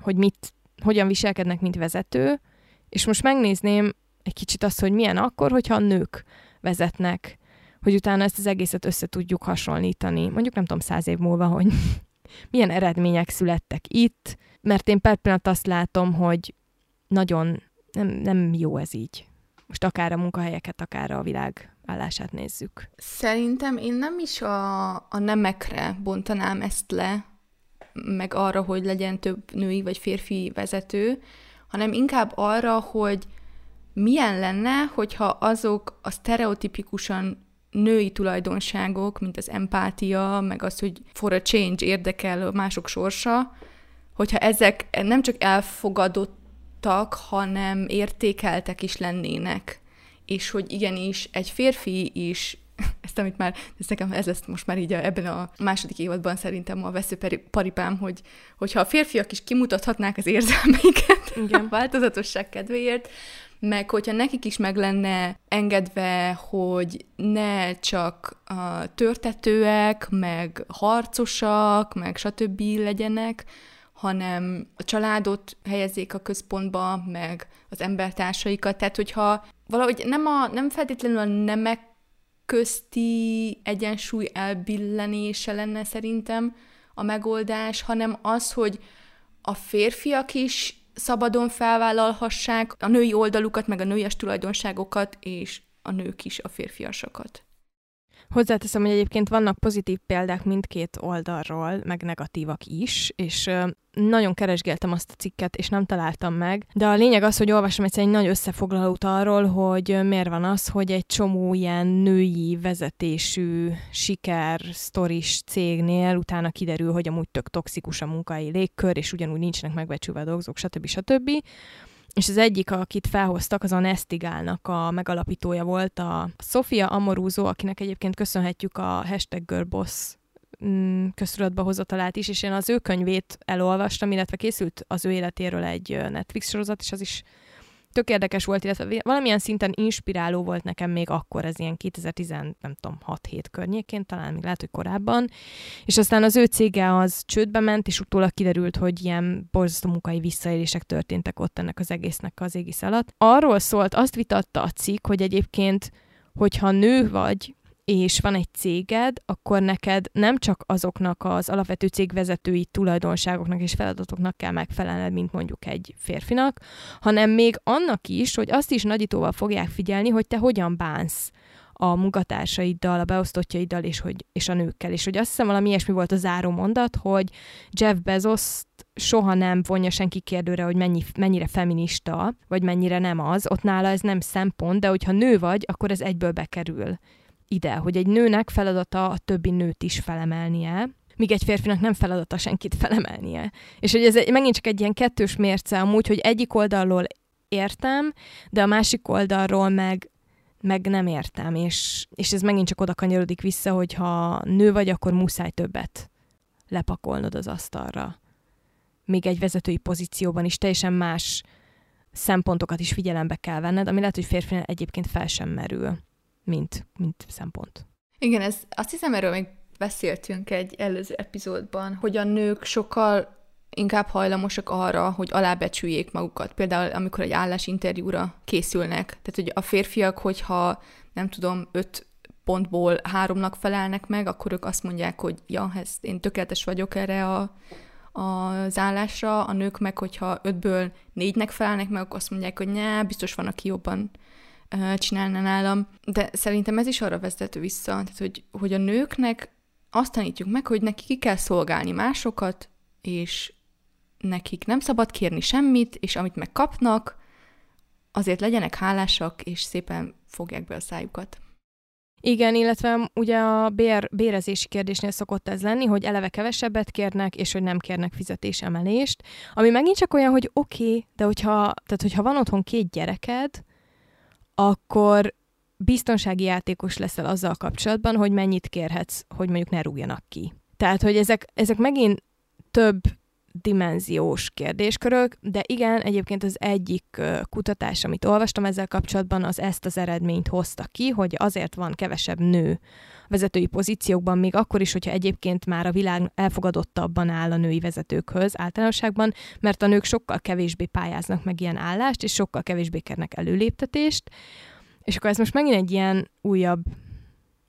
hogy mit, hogyan viselkednek, mint vezető, és most megnézném egy kicsit azt, hogy milyen akkor, hogyha a nők vezetnek, hogy utána ezt az egészet össze tudjuk hasonlítani. Mondjuk nem tudom, száz év múlva, hogy milyen eredmények születtek itt, mert én per pillanat azt látom, hogy nagyon nem, nem jó ez így. Most akár a munkahelyeket, akár a világ állását nézzük. Szerintem én nem is a, a nemekre bontanám ezt le, meg arra, hogy legyen több női vagy férfi vezető, hanem inkább arra, hogy milyen lenne, hogyha azok a sztereotipikusan női tulajdonságok, mint az empátia, meg az, hogy for a change érdekel mások sorsa, hogyha ezek nem csak elfogadottak, hanem értékeltek is lennének. És hogy igenis egy férfi is ezt, amit már, ez nekem ez lesz most már így a, ebben a második évadban szerintem a veszőparipám, hogy, hogyha a férfiak is kimutathatnák az érzelmeiket Igen. a változatosság kedvéért, meg hogyha nekik is meg lenne engedve, hogy ne csak a törtetőek, meg harcosak, meg stb. legyenek, hanem a családot helyezzék a központba, meg az embertársaikat. Tehát, hogyha valahogy nem, a, nem feltétlenül a nemek közti egyensúly elbillenése lenne szerintem a megoldás, hanem az, hogy a férfiak is szabadon felvállalhassák a női oldalukat, meg a nőies tulajdonságokat, és a nők is a férfiasokat. Hozzáteszem, hogy egyébként vannak pozitív példák mindkét oldalról, meg negatívak is, és nagyon keresgéltem azt a cikket, és nem találtam meg. De a lényeg az, hogy olvasom egyszer egy nagy összefoglalót arról, hogy miért van az, hogy egy csomó ilyen női vezetésű siker sztoris cégnél utána kiderül, hogy amúgy tök toxikus a munkai légkör, és ugyanúgy nincsenek megbecsülve a dolgozók, stb. stb. És az egyik, akit felhoztak, az a Nestigálnak a megalapítója volt, a Sofia Amoruso, akinek egyébként köszönhetjük a hashtag Girlboss mm, köztudatba hozatalát is, és én az ő könyvét elolvastam, illetve készült az ő életéről egy Netflix sorozat, és az is tök érdekes volt, illetve valamilyen szinten inspiráló volt nekem még akkor, ez ilyen 2010, nem tudom, 6-7 környékén, talán még lehet, hogy korábban, és aztán az ő cége az csődbe ment, és utólag kiderült, hogy ilyen borzasztó munkai visszaélések történtek ott ennek az egésznek az égisz alatt. Arról szólt, azt vitatta a cikk, hogy egyébként, hogyha nő vagy, és van egy céged, akkor neked nem csak azoknak az alapvető cégvezetői tulajdonságoknak és feladatoknak kell megfelelned, mint mondjuk egy férfinak, hanem még annak is, hogy azt is nagyítóval fogják figyelni, hogy te hogyan bánsz a munkatársaiddal, a beosztottjaiddal és, hogy, és a nőkkel. És hogy azt hiszem valami ilyesmi volt a záró mondat, hogy Jeff Bezos soha nem vonja senki kérdőre, hogy mennyi, mennyire feminista, vagy mennyire nem az. Ott nála ez nem szempont, de hogyha nő vagy, akkor ez egyből bekerül ide, hogy egy nőnek feladata a többi nőt is felemelnie. míg egy férfinak nem feladata senkit felemelnie. És hogy ez egy, megint csak egy ilyen kettős mérce amúgy, hogy egyik oldalról értem, de a másik oldalról meg, meg nem értem, és, és ez megint csak oda kanyarodik vissza, hogy ha nő vagy, akkor muszáj többet lepakolnod az asztalra. Még egy vezetői pozícióban is teljesen más szempontokat is figyelembe kell venned, ami lehet, hogy férfi egyébként fel sem merül, mint, mint szempont. Igen, ez, azt hiszem, erről még beszéltünk egy előző epizódban, hogy a nők sokkal inkább hajlamosak arra, hogy alábecsüljék magukat. Például, amikor egy állásinterjúra készülnek. Tehát, hogy a férfiak, hogyha nem tudom, öt pontból háromnak felelnek meg, akkor ők azt mondják, hogy ja, ez, én tökéletes vagyok erre a, az állásra, a nők meg, hogyha ötből négynek felelnek meg, akkor azt mondják, hogy ne, biztos van, aki jobban csinálna nálam. De szerintem ez is arra vezető vissza, tehát, hogy, hogy a nőknek azt tanítjuk meg, hogy neki ki kell szolgálni másokat, és nekik nem szabad kérni semmit, és amit megkapnak, azért legyenek hálásak, és szépen fogják be a szájukat. Igen, illetve ugye a bér, bérezési kérdésnél szokott ez lenni, hogy eleve kevesebbet kérnek, és hogy nem kérnek fizetésemelést, ami megint csak olyan, hogy oké, okay, de hogyha, tehát hogyha van otthon két gyereked, akkor biztonsági játékos leszel azzal kapcsolatban, hogy mennyit kérhetsz, hogy mondjuk ne rúgjanak ki. Tehát, hogy ezek, ezek megint több dimenziós kérdéskörök, de igen, egyébként az egyik kutatás, amit olvastam ezzel kapcsolatban, az ezt az eredményt hozta ki, hogy azért van kevesebb nő vezetői pozíciókban, még akkor is, hogyha egyébként már a világ elfogadottabban áll a női vezetőkhöz általánosságban, mert a nők sokkal kevésbé pályáznak meg ilyen állást, és sokkal kevésbé kérnek előléptetést, és akkor ez most megint egy ilyen újabb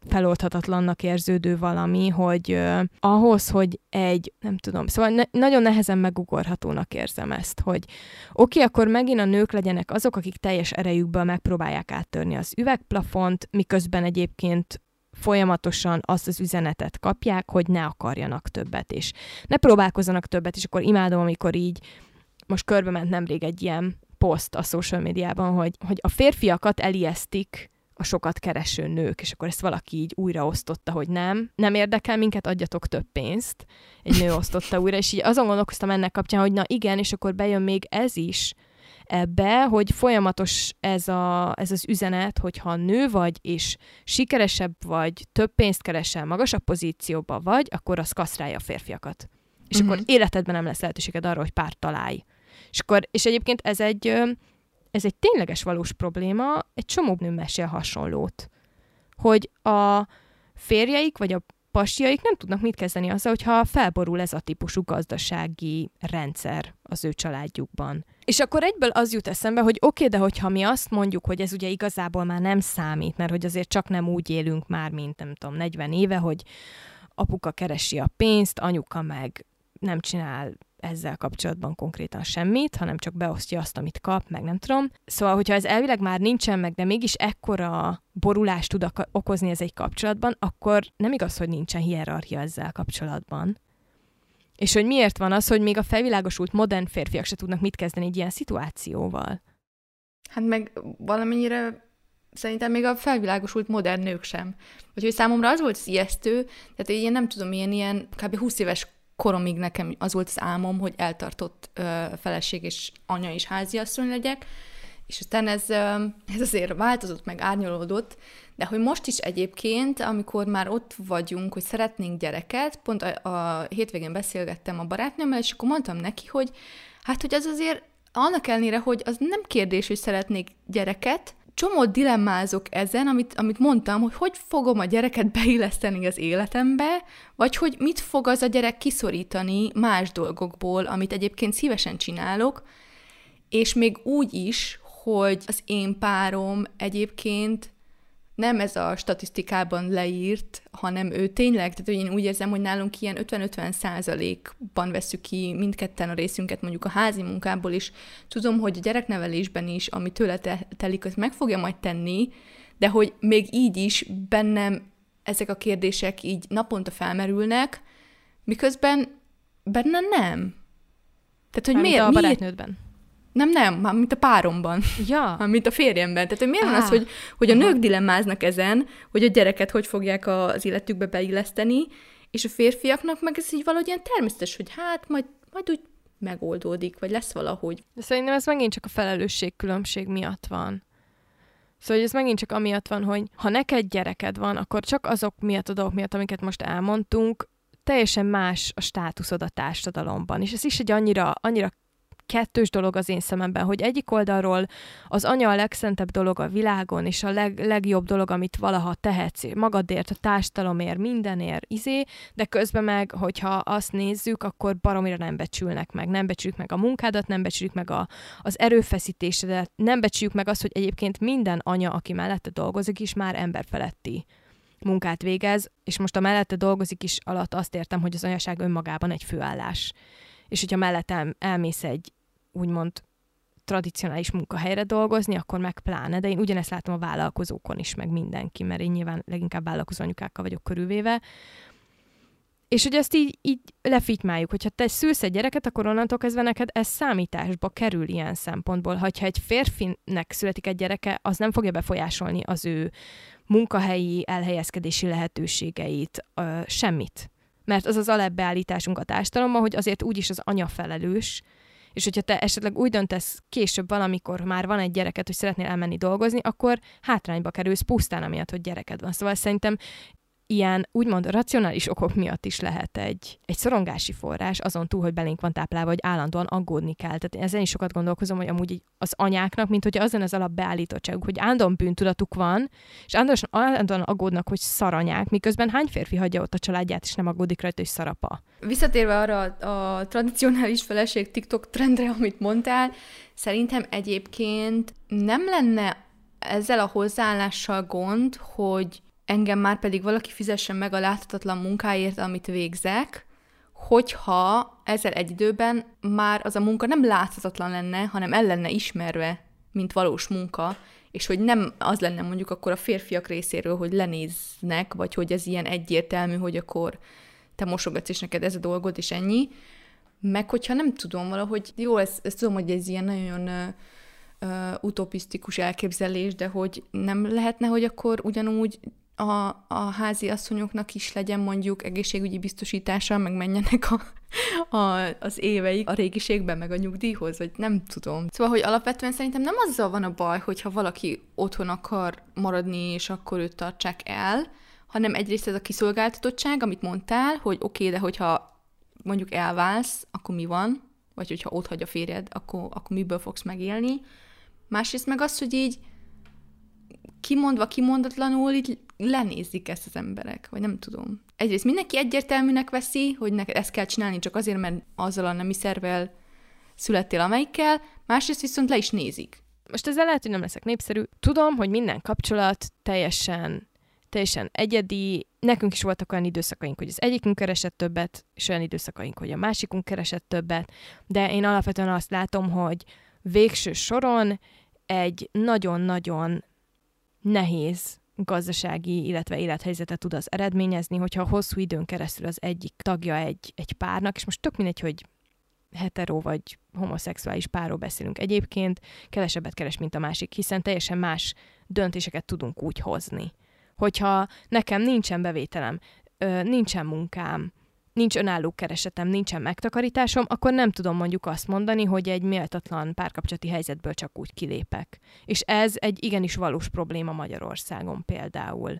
feloldhatatlannak érződő valami, hogy uh, ahhoz, hogy egy, nem tudom, szóval ne, nagyon nehezen megugorhatónak érzem ezt, hogy oké, okay, akkor megint a nők legyenek azok, akik teljes erejükből megpróbálják áttörni az üvegplafont, miközben egyébként folyamatosan azt az üzenetet kapják, hogy ne akarjanak többet, és ne próbálkozzanak többet, és akkor imádom, amikor így most körbe ment nemrég egy ilyen poszt a social médiában, hogy, hogy a férfiakat elijesztik a sokat kereső nők, és akkor ezt valaki így újraosztotta, hogy nem, nem érdekel minket, adjatok több pénzt. Egy nő osztotta újra, és így azon gondolkoztam ennek kapcsán, hogy na igen, és akkor bejön még ez is ebbe, hogy folyamatos ez, a, ez az üzenet, hogyha nő vagy, és sikeresebb vagy, több pénzt keresel, magasabb pozícióba vagy, akkor az kasztrálja a férfiakat. És uh-huh. akkor életedben nem lesz lehetőséged arra, hogy párt találj. És, akkor, és egyébként ez egy, ez egy tényleges valós probléma, egy csomó nő mesél hasonlót. Hogy a férjeik vagy a pasjaik nem tudnak mit kezdeni azzal, hogyha felborul ez a típusú gazdasági rendszer az ő családjukban. És akkor egyből az jut eszembe, hogy oké, okay, de hogyha mi azt mondjuk, hogy ez ugye igazából már nem számít, mert hogy azért csak nem úgy élünk már, mint nem tudom, 40 éve, hogy apuka keresi a pénzt, anyuka meg nem csinál ezzel kapcsolatban konkrétan semmit, hanem csak beosztja azt, amit kap, meg nem tudom. Szóval, hogyha ez elvileg már nincsen meg, de mégis ekkora borulást tud okozni ez egy kapcsolatban, akkor nem igaz, hogy nincsen hierarchia ezzel kapcsolatban. És hogy miért van az, hogy még a felvilágosult modern férfiak se tudnak mit kezdeni egy ilyen szituációval? Hát meg valamennyire szerintem még a felvilágosult modern nők sem. Vagy hogy számomra az volt ijesztő, tehát én nem tudom, ilyen, ilyen kb. 20 éves koromig nekem az volt az álmom, hogy eltartott ö, feleség és anya és háziasszony legyek, és aztán ez, ö, ez azért változott, meg árnyolódott, de hogy most is egyébként, amikor már ott vagyunk, hogy szeretnénk gyereket, pont a, a hétvégén beszélgettem a barátnőmmel, és akkor mondtam neki, hogy hát, hogy az azért annak ellenére, hogy az nem kérdés, hogy szeretnék gyereket, csomó dilemmázok ezen, amit, amit mondtam, hogy hogy fogom a gyereket beilleszteni az életembe, vagy hogy mit fog az a gyerek kiszorítani más dolgokból, amit egyébként szívesen csinálok, és még úgy is, hogy az én párom egyébként nem ez a statisztikában leírt, hanem ő tényleg, tehát én úgy érzem, hogy nálunk ilyen 50-50 százalékban veszük ki mindketten a részünket mondjuk a házi munkából, és tudom, hogy a gyereknevelésben is, ami tőle telik, az meg fogja majd tenni, de hogy még így is bennem ezek a kérdések így naponta felmerülnek, miközben benne nem. Tehát, hogy miért, a barátnődben. Nem, nem, már mint a páromban. Ja. Már mint a férjemben. Tehát, hogy miért van az, hogy, hogy a nők dilemmáznak ezen, hogy a gyereket hogy fogják az életükbe beilleszteni, és a férfiaknak meg ez így valahogy ilyen természetes, hogy hát majd, majd úgy megoldódik, vagy lesz valahogy. De szerintem ez megint csak a felelősség különbség miatt van. Szóval ez megint csak amiatt van, hogy ha neked gyereked van, akkor csak azok miatt a dolgok miatt, amiket most elmondtunk, teljesen más a státuszod a társadalomban. És ez is egy annyira, annyira kettős dolog az én szememben, hogy egyik oldalról az anya a legszentebb dolog a világon, és a leg, legjobb dolog, amit valaha tehetsz magadért, a társadalomért, mindenért, izé, de közben meg, hogyha azt nézzük, akkor baromira nem becsülnek meg. Nem becsüljük meg a munkádat, nem becsüljük meg a, az erőfeszítésedet, nem becsüljük meg azt, hogy egyébként minden anya, aki mellette dolgozik, is már emberfeletti munkát végez, és most a mellette dolgozik is alatt azt értem, hogy az anyaság önmagában egy főállás és hogyha mellett el, elmész egy úgymond tradicionális munkahelyre dolgozni, akkor meg pláne, de én ugyanezt látom a vállalkozókon is, meg mindenki, mert én nyilván leginkább vállalkozó anyukákkal vagyok körülvéve, és hogy ezt így, így lefitymáljuk, hogyha te szülsz egy gyereket, akkor onnantól kezdve neked ez számításba kerül ilyen szempontból. Ha egy férfinek születik egy gyereke, az nem fogja befolyásolni az ő munkahelyi elhelyezkedési lehetőségeit, ö, semmit mert az az alapbeállításunk a társadalomban, hogy azért úgyis az anya felelős, és hogyha te esetleg úgy döntesz később valamikor, már van egy gyereket, hogy szeretnél elmenni dolgozni, akkor hátrányba kerülsz pusztán amiatt, hogy gyereked van. Szóval szerintem ilyen úgymond racionális okok miatt is lehet egy, egy szorongási forrás, azon túl, hogy belénk van táplálva, hogy állandóan aggódni kell. Tehát ezen is sokat gondolkozom, hogy amúgy az anyáknak, mint hogy azon az alap beállítottságuk, hogy állandóan bűntudatuk van, és állandóan, állandóan aggódnak, hogy szaranyák, miközben hány férfi hagyja ott a családját, és nem aggódik rajta, hogy szarapa. Visszatérve arra a, a tradicionális feleség TikTok trendre, amit mondtál, szerintem egyébként nem lenne ezzel a hozzáállással gond, hogy engem már pedig valaki fizessen meg a láthatatlan munkáért, amit végzek, hogyha ezzel egy időben már az a munka nem láthatatlan lenne, hanem el lenne ismerve, mint valós munka, és hogy nem az lenne mondjuk akkor a férfiak részéről, hogy lenéznek, vagy hogy ez ilyen egyértelmű, hogy akkor te mosogatsz, és neked ez a dolgod, és ennyi. Meg hogyha nem tudom valahogy, jó, ezt, ezt tudom, hogy ez ilyen nagyon uh, uh, utopisztikus elképzelés, de hogy nem lehetne, hogy akkor ugyanúgy a, a házi asszonyoknak is legyen mondjuk egészségügyi biztosítása, meg menjenek a, a, az éveik a régiségben, meg a nyugdíjhoz, vagy nem tudom. Szóval, hogy alapvetően szerintem nem azzal van a baj, hogyha valaki otthon akar maradni, és akkor őt tartsák el, hanem egyrészt ez a kiszolgáltatottság, amit mondtál, hogy oké, okay, de hogyha mondjuk elválsz, akkor mi van? Vagy hogyha ott hagy a férjed, akkor, akkor miből fogsz megélni? Másrészt meg az, hogy így kimondva, kimondatlanul így lenézik ezt az emberek, vagy nem tudom. Egyrészt mindenki egyértelműnek veszi, hogy neked ezt kell csinálni csak azért, mert azzal a nemi szervel születtél amelyikkel, másrészt viszont le is nézik. Most ezzel lehet, hogy nem leszek népszerű. Tudom, hogy minden kapcsolat teljesen teljesen egyedi. Nekünk is voltak olyan időszakaink, hogy az egyikünk keresett többet, és olyan időszakaink, hogy a másikunk keresett többet, de én alapvetően azt látom, hogy végső soron egy nagyon-nagyon nehéz gazdasági, illetve élethelyzetet tud az eredményezni, hogyha hosszú időn keresztül az egyik tagja egy, egy párnak, és most tök mindegy, hogy hetero vagy homoszexuális párról beszélünk egyébként, kevesebbet keres, mint a másik, hiszen teljesen más döntéseket tudunk úgy hozni. Hogyha nekem nincsen bevételem, nincsen munkám, nincs önálló keresetem, nincsen megtakarításom, akkor nem tudom mondjuk azt mondani, hogy egy méltatlan párkapcsolati helyzetből csak úgy kilépek. És ez egy igenis valós probléma Magyarországon például.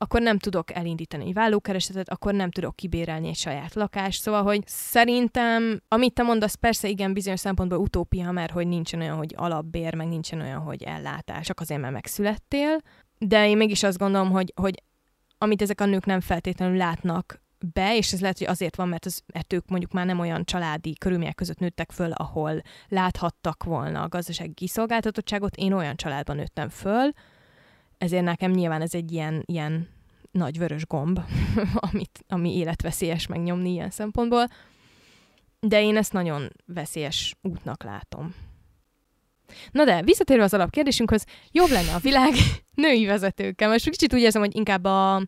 Akkor nem tudok elindítani egy vállókeresetet, akkor nem tudok kibérelni egy saját lakást. Szóval, hogy szerintem, amit te mondasz, persze igen, bizonyos szempontból utópia, mert hogy nincsen olyan, hogy alapbér, meg nincsen olyan, hogy ellátás, csak azért, mert megszülettél. De én mégis azt gondolom, hogy, hogy amit ezek a nők nem feltétlenül látnak be, és ez lehet, hogy azért van, mert, az, mert ők mondjuk már nem olyan családi körülmények között nőttek föl, ahol láthattak volna a gazdasági kiszolgáltatottságot. Én olyan családban nőttem föl, ezért nekem nyilván ez egy ilyen, ilyen nagy vörös gomb, amit, ami életveszélyes megnyomni ilyen szempontból. De én ezt nagyon veszélyes útnak látom. Na de, visszatérve az alapkérdésünkhöz, jobb lenne a világ női vezetőkkel. Most kicsit úgy érzem, hogy inkább a,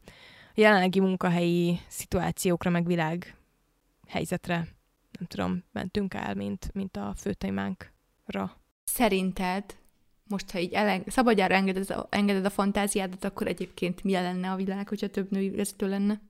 jelenlegi munkahelyi szituációkra, meg világ helyzetre, nem tudom, mentünk el, mint, mint a főtémánkra. Szerinted, most ha így eleng- szabadjára engeded engeded a fantáziádat, akkor egyébként mi lenne a világ, hogyha több női vezető lenne?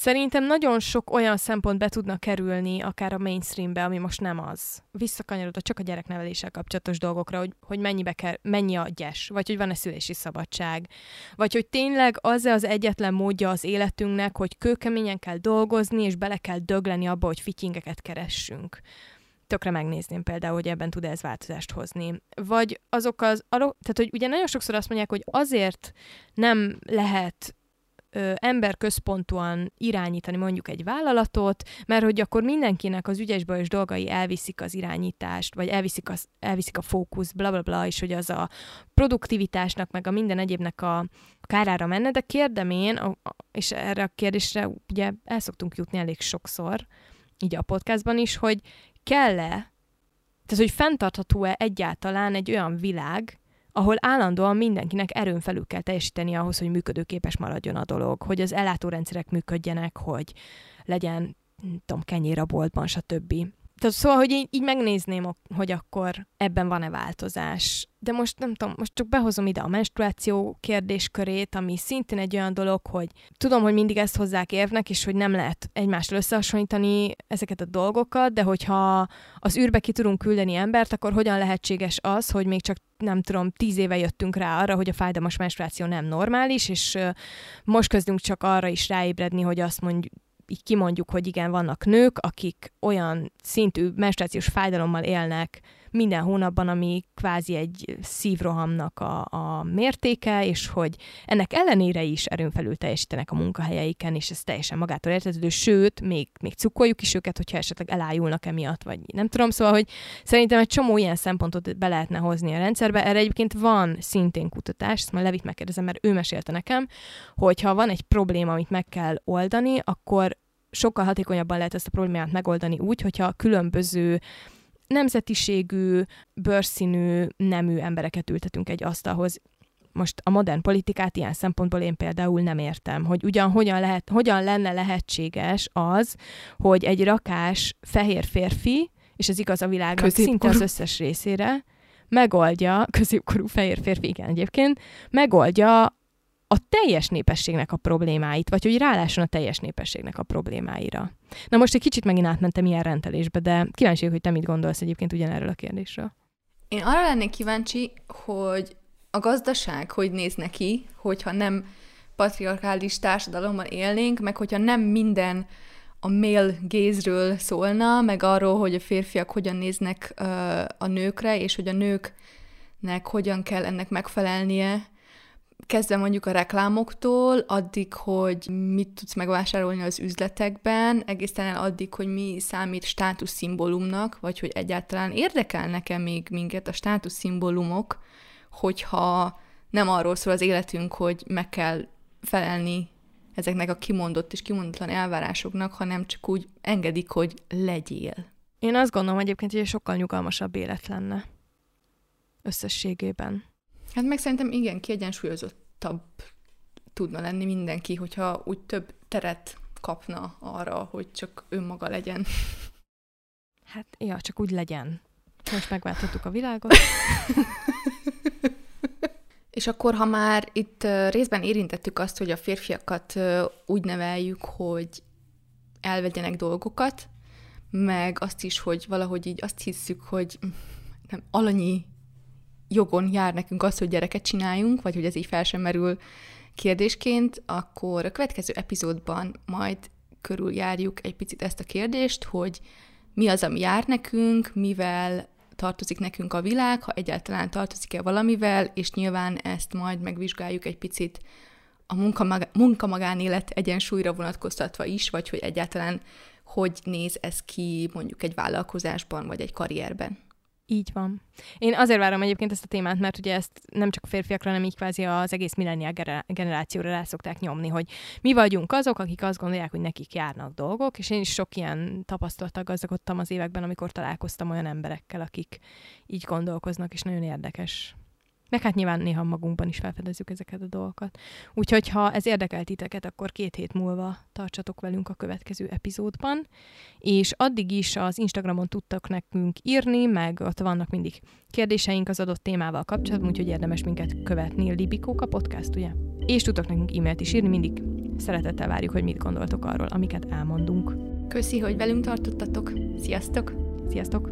Szerintem nagyon sok olyan szempont be tudna kerülni, akár a mainstreambe, ami most nem az. Visszakanyarodva csak a gyerekneveléssel kapcsolatos dolgokra, hogy, hogy mennyibe kell, mennyi a gyes, vagy hogy van-e szülési szabadság, vagy hogy tényleg az-e az egyetlen módja az életünknek, hogy kőkeményen kell dolgozni, és bele kell dögleni abba, hogy fityingeket keressünk tökre megnézném például, hogy ebben tud ez változást hozni. Vagy azok az, tehát hogy ugye nagyon sokszor azt mondják, hogy azért nem lehet ö, emberközpontúan irányítani mondjuk egy vállalatot, mert hogy akkor mindenkinek az ügyesbajos dolgai elviszik az irányítást, vagy elviszik, az, elviszik a fókusz, bla bla bla, és hogy az a produktivitásnak, meg a minden egyébnek a kárára menne, de kérdem én, és erre a kérdésre ugye el szoktunk jutni elég sokszor, így a podcastban is, hogy kell-e, tehát hogy fenntartható-e egyáltalán egy olyan világ, ahol állandóan mindenkinek erőn felül kell teljesíteni ahhoz, hogy működőképes maradjon a dolog, hogy az ellátórendszerek működjenek, hogy legyen, nem tudom, kenyér a boltban, stb. Tehát szóval, hogy így, így megnézném, hogy akkor ebben van-e változás. De most nem tudom, most csak behozom ide a menstruáció kérdéskörét, ami szintén egy olyan dolog, hogy tudom, hogy mindig ezt hozzák érvnek, és hogy nem lehet egymással összehasonlítani ezeket a dolgokat, de hogyha az űrbe ki tudunk küldeni embert, akkor hogyan lehetséges az, hogy még csak nem tudom, tíz éve jöttünk rá arra, hogy a fájdalmas menstruáció nem normális, és most kezdünk csak arra is ráébredni, hogy azt mondjuk, így kimondjuk, hogy igen, vannak nők, akik olyan szintű menstruációs fájdalommal élnek minden hónapban, ami kvázi egy szívrohamnak a, a mértéke, és hogy ennek ellenére is erőn felül teljesítenek a munkahelyeiken, és ez teljesen magától értetődő, sőt, még, még cukoljuk is őket, hogyha esetleg elájulnak emiatt, vagy nem tudom, szóval, hogy szerintem egy csomó ilyen szempontot be lehetne hozni a rendszerbe. Erre egyébként van szintén kutatás, ezt majd Levit megkérdezem, mert ő mesélte nekem, hogy ha van egy probléma, amit meg kell oldani, akkor sokkal hatékonyabban lehet ezt a problémát megoldani úgy, hogyha különböző nemzetiségű, bőrszínű, nemű embereket ültetünk egy asztalhoz. Most a modern politikát ilyen szempontból én például nem értem, hogy ugyan hogyan, lehet, hogyan lenne lehetséges az, hogy egy rakás fehér férfi, és ez igaz a világnak szinte az összes részére, megoldja, középkorú fehér férfi, igen egyébként, megoldja a teljes népességnek a problémáit, vagy hogy rálásson a teljes népességnek a problémáira. Na most egy kicsit megint átmentem ilyen rendelésbe, de kíváncsi hogy te mit gondolsz egyébként ugyanerről a kérdésről. Én arra lennék kíváncsi, hogy a gazdaság hogy néz neki, hogyha nem patriarkális társadalomban élnénk, meg hogyha nem minden a male gézről szólna, meg arról, hogy a férfiak hogyan néznek a nőkre, és hogy a nőknek hogyan kell ennek megfelelnie, kezdve mondjuk a reklámoktól, addig, hogy mit tudsz megvásárolni az üzletekben, egészen el addig, hogy mi számít státuszszimbólumnak, vagy hogy egyáltalán érdekelnek-e még minket a státuszszimbólumok, hogyha nem arról szól az életünk, hogy meg kell felelni ezeknek a kimondott és kimondatlan elvárásoknak, hanem csak úgy engedik, hogy legyél. Én azt gondolom egyébként, hogy egy sokkal nyugalmasabb élet lenne összességében. Hát meg szerintem igen, kiegyensúlyozottabb tudna lenni mindenki, hogyha úgy több teret kapna arra, hogy csak önmaga legyen. Hát, ja, csak úgy legyen. Most megváltottuk a világot. És akkor, ha már itt részben érintettük azt, hogy a férfiakat úgy neveljük, hogy elvegyenek dolgokat, meg azt is, hogy valahogy így azt hisszük, hogy nem, alanyi jogon jár nekünk az, hogy gyereket csináljunk, vagy hogy ez így fel sem merül kérdésként, akkor a következő epizódban majd körüljárjuk egy picit ezt a kérdést, hogy mi az, ami jár nekünk, mivel tartozik nekünk a világ, ha egyáltalán tartozik-e valamivel, és nyilván ezt majd megvizsgáljuk egy picit a munka-magánélet egyensúlyra vonatkoztatva is, vagy hogy egyáltalán hogy néz ez ki mondjuk egy vállalkozásban, vagy egy karrierben. Így van. Én azért várom egyébként ezt a témát, mert ugye ezt nem csak a férfiakra, hanem így kvázi az egész millennial generációra rá szokták nyomni, hogy mi vagyunk azok, akik azt gondolják, hogy nekik járnak dolgok, és én is sok ilyen tapasztalattal gazdagodtam az években, amikor találkoztam olyan emberekkel, akik így gondolkoznak, és nagyon érdekes meg hát nyilván néha magunkban is felfedezzük ezeket a dolgokat. Úgyhogy ha ez érdekel titeket, akkor két hét múlva tartsatok velünk a következő epizódban, és addig is az Instagramon tudtak nekünk írni, meg ott vannak mindig kérdéseink az adott témával kapcsolatban, úgyhogy érdemes minket követni. Libikóka podcast, ugye? És tudtok nekünk e-mailt is írni, mindig Szeretettel várjuk, hogy mit gondoltok arról, amiket elmondunk. Köszi, hogy velünk tartottatok. Sziasztok! Sziasztok!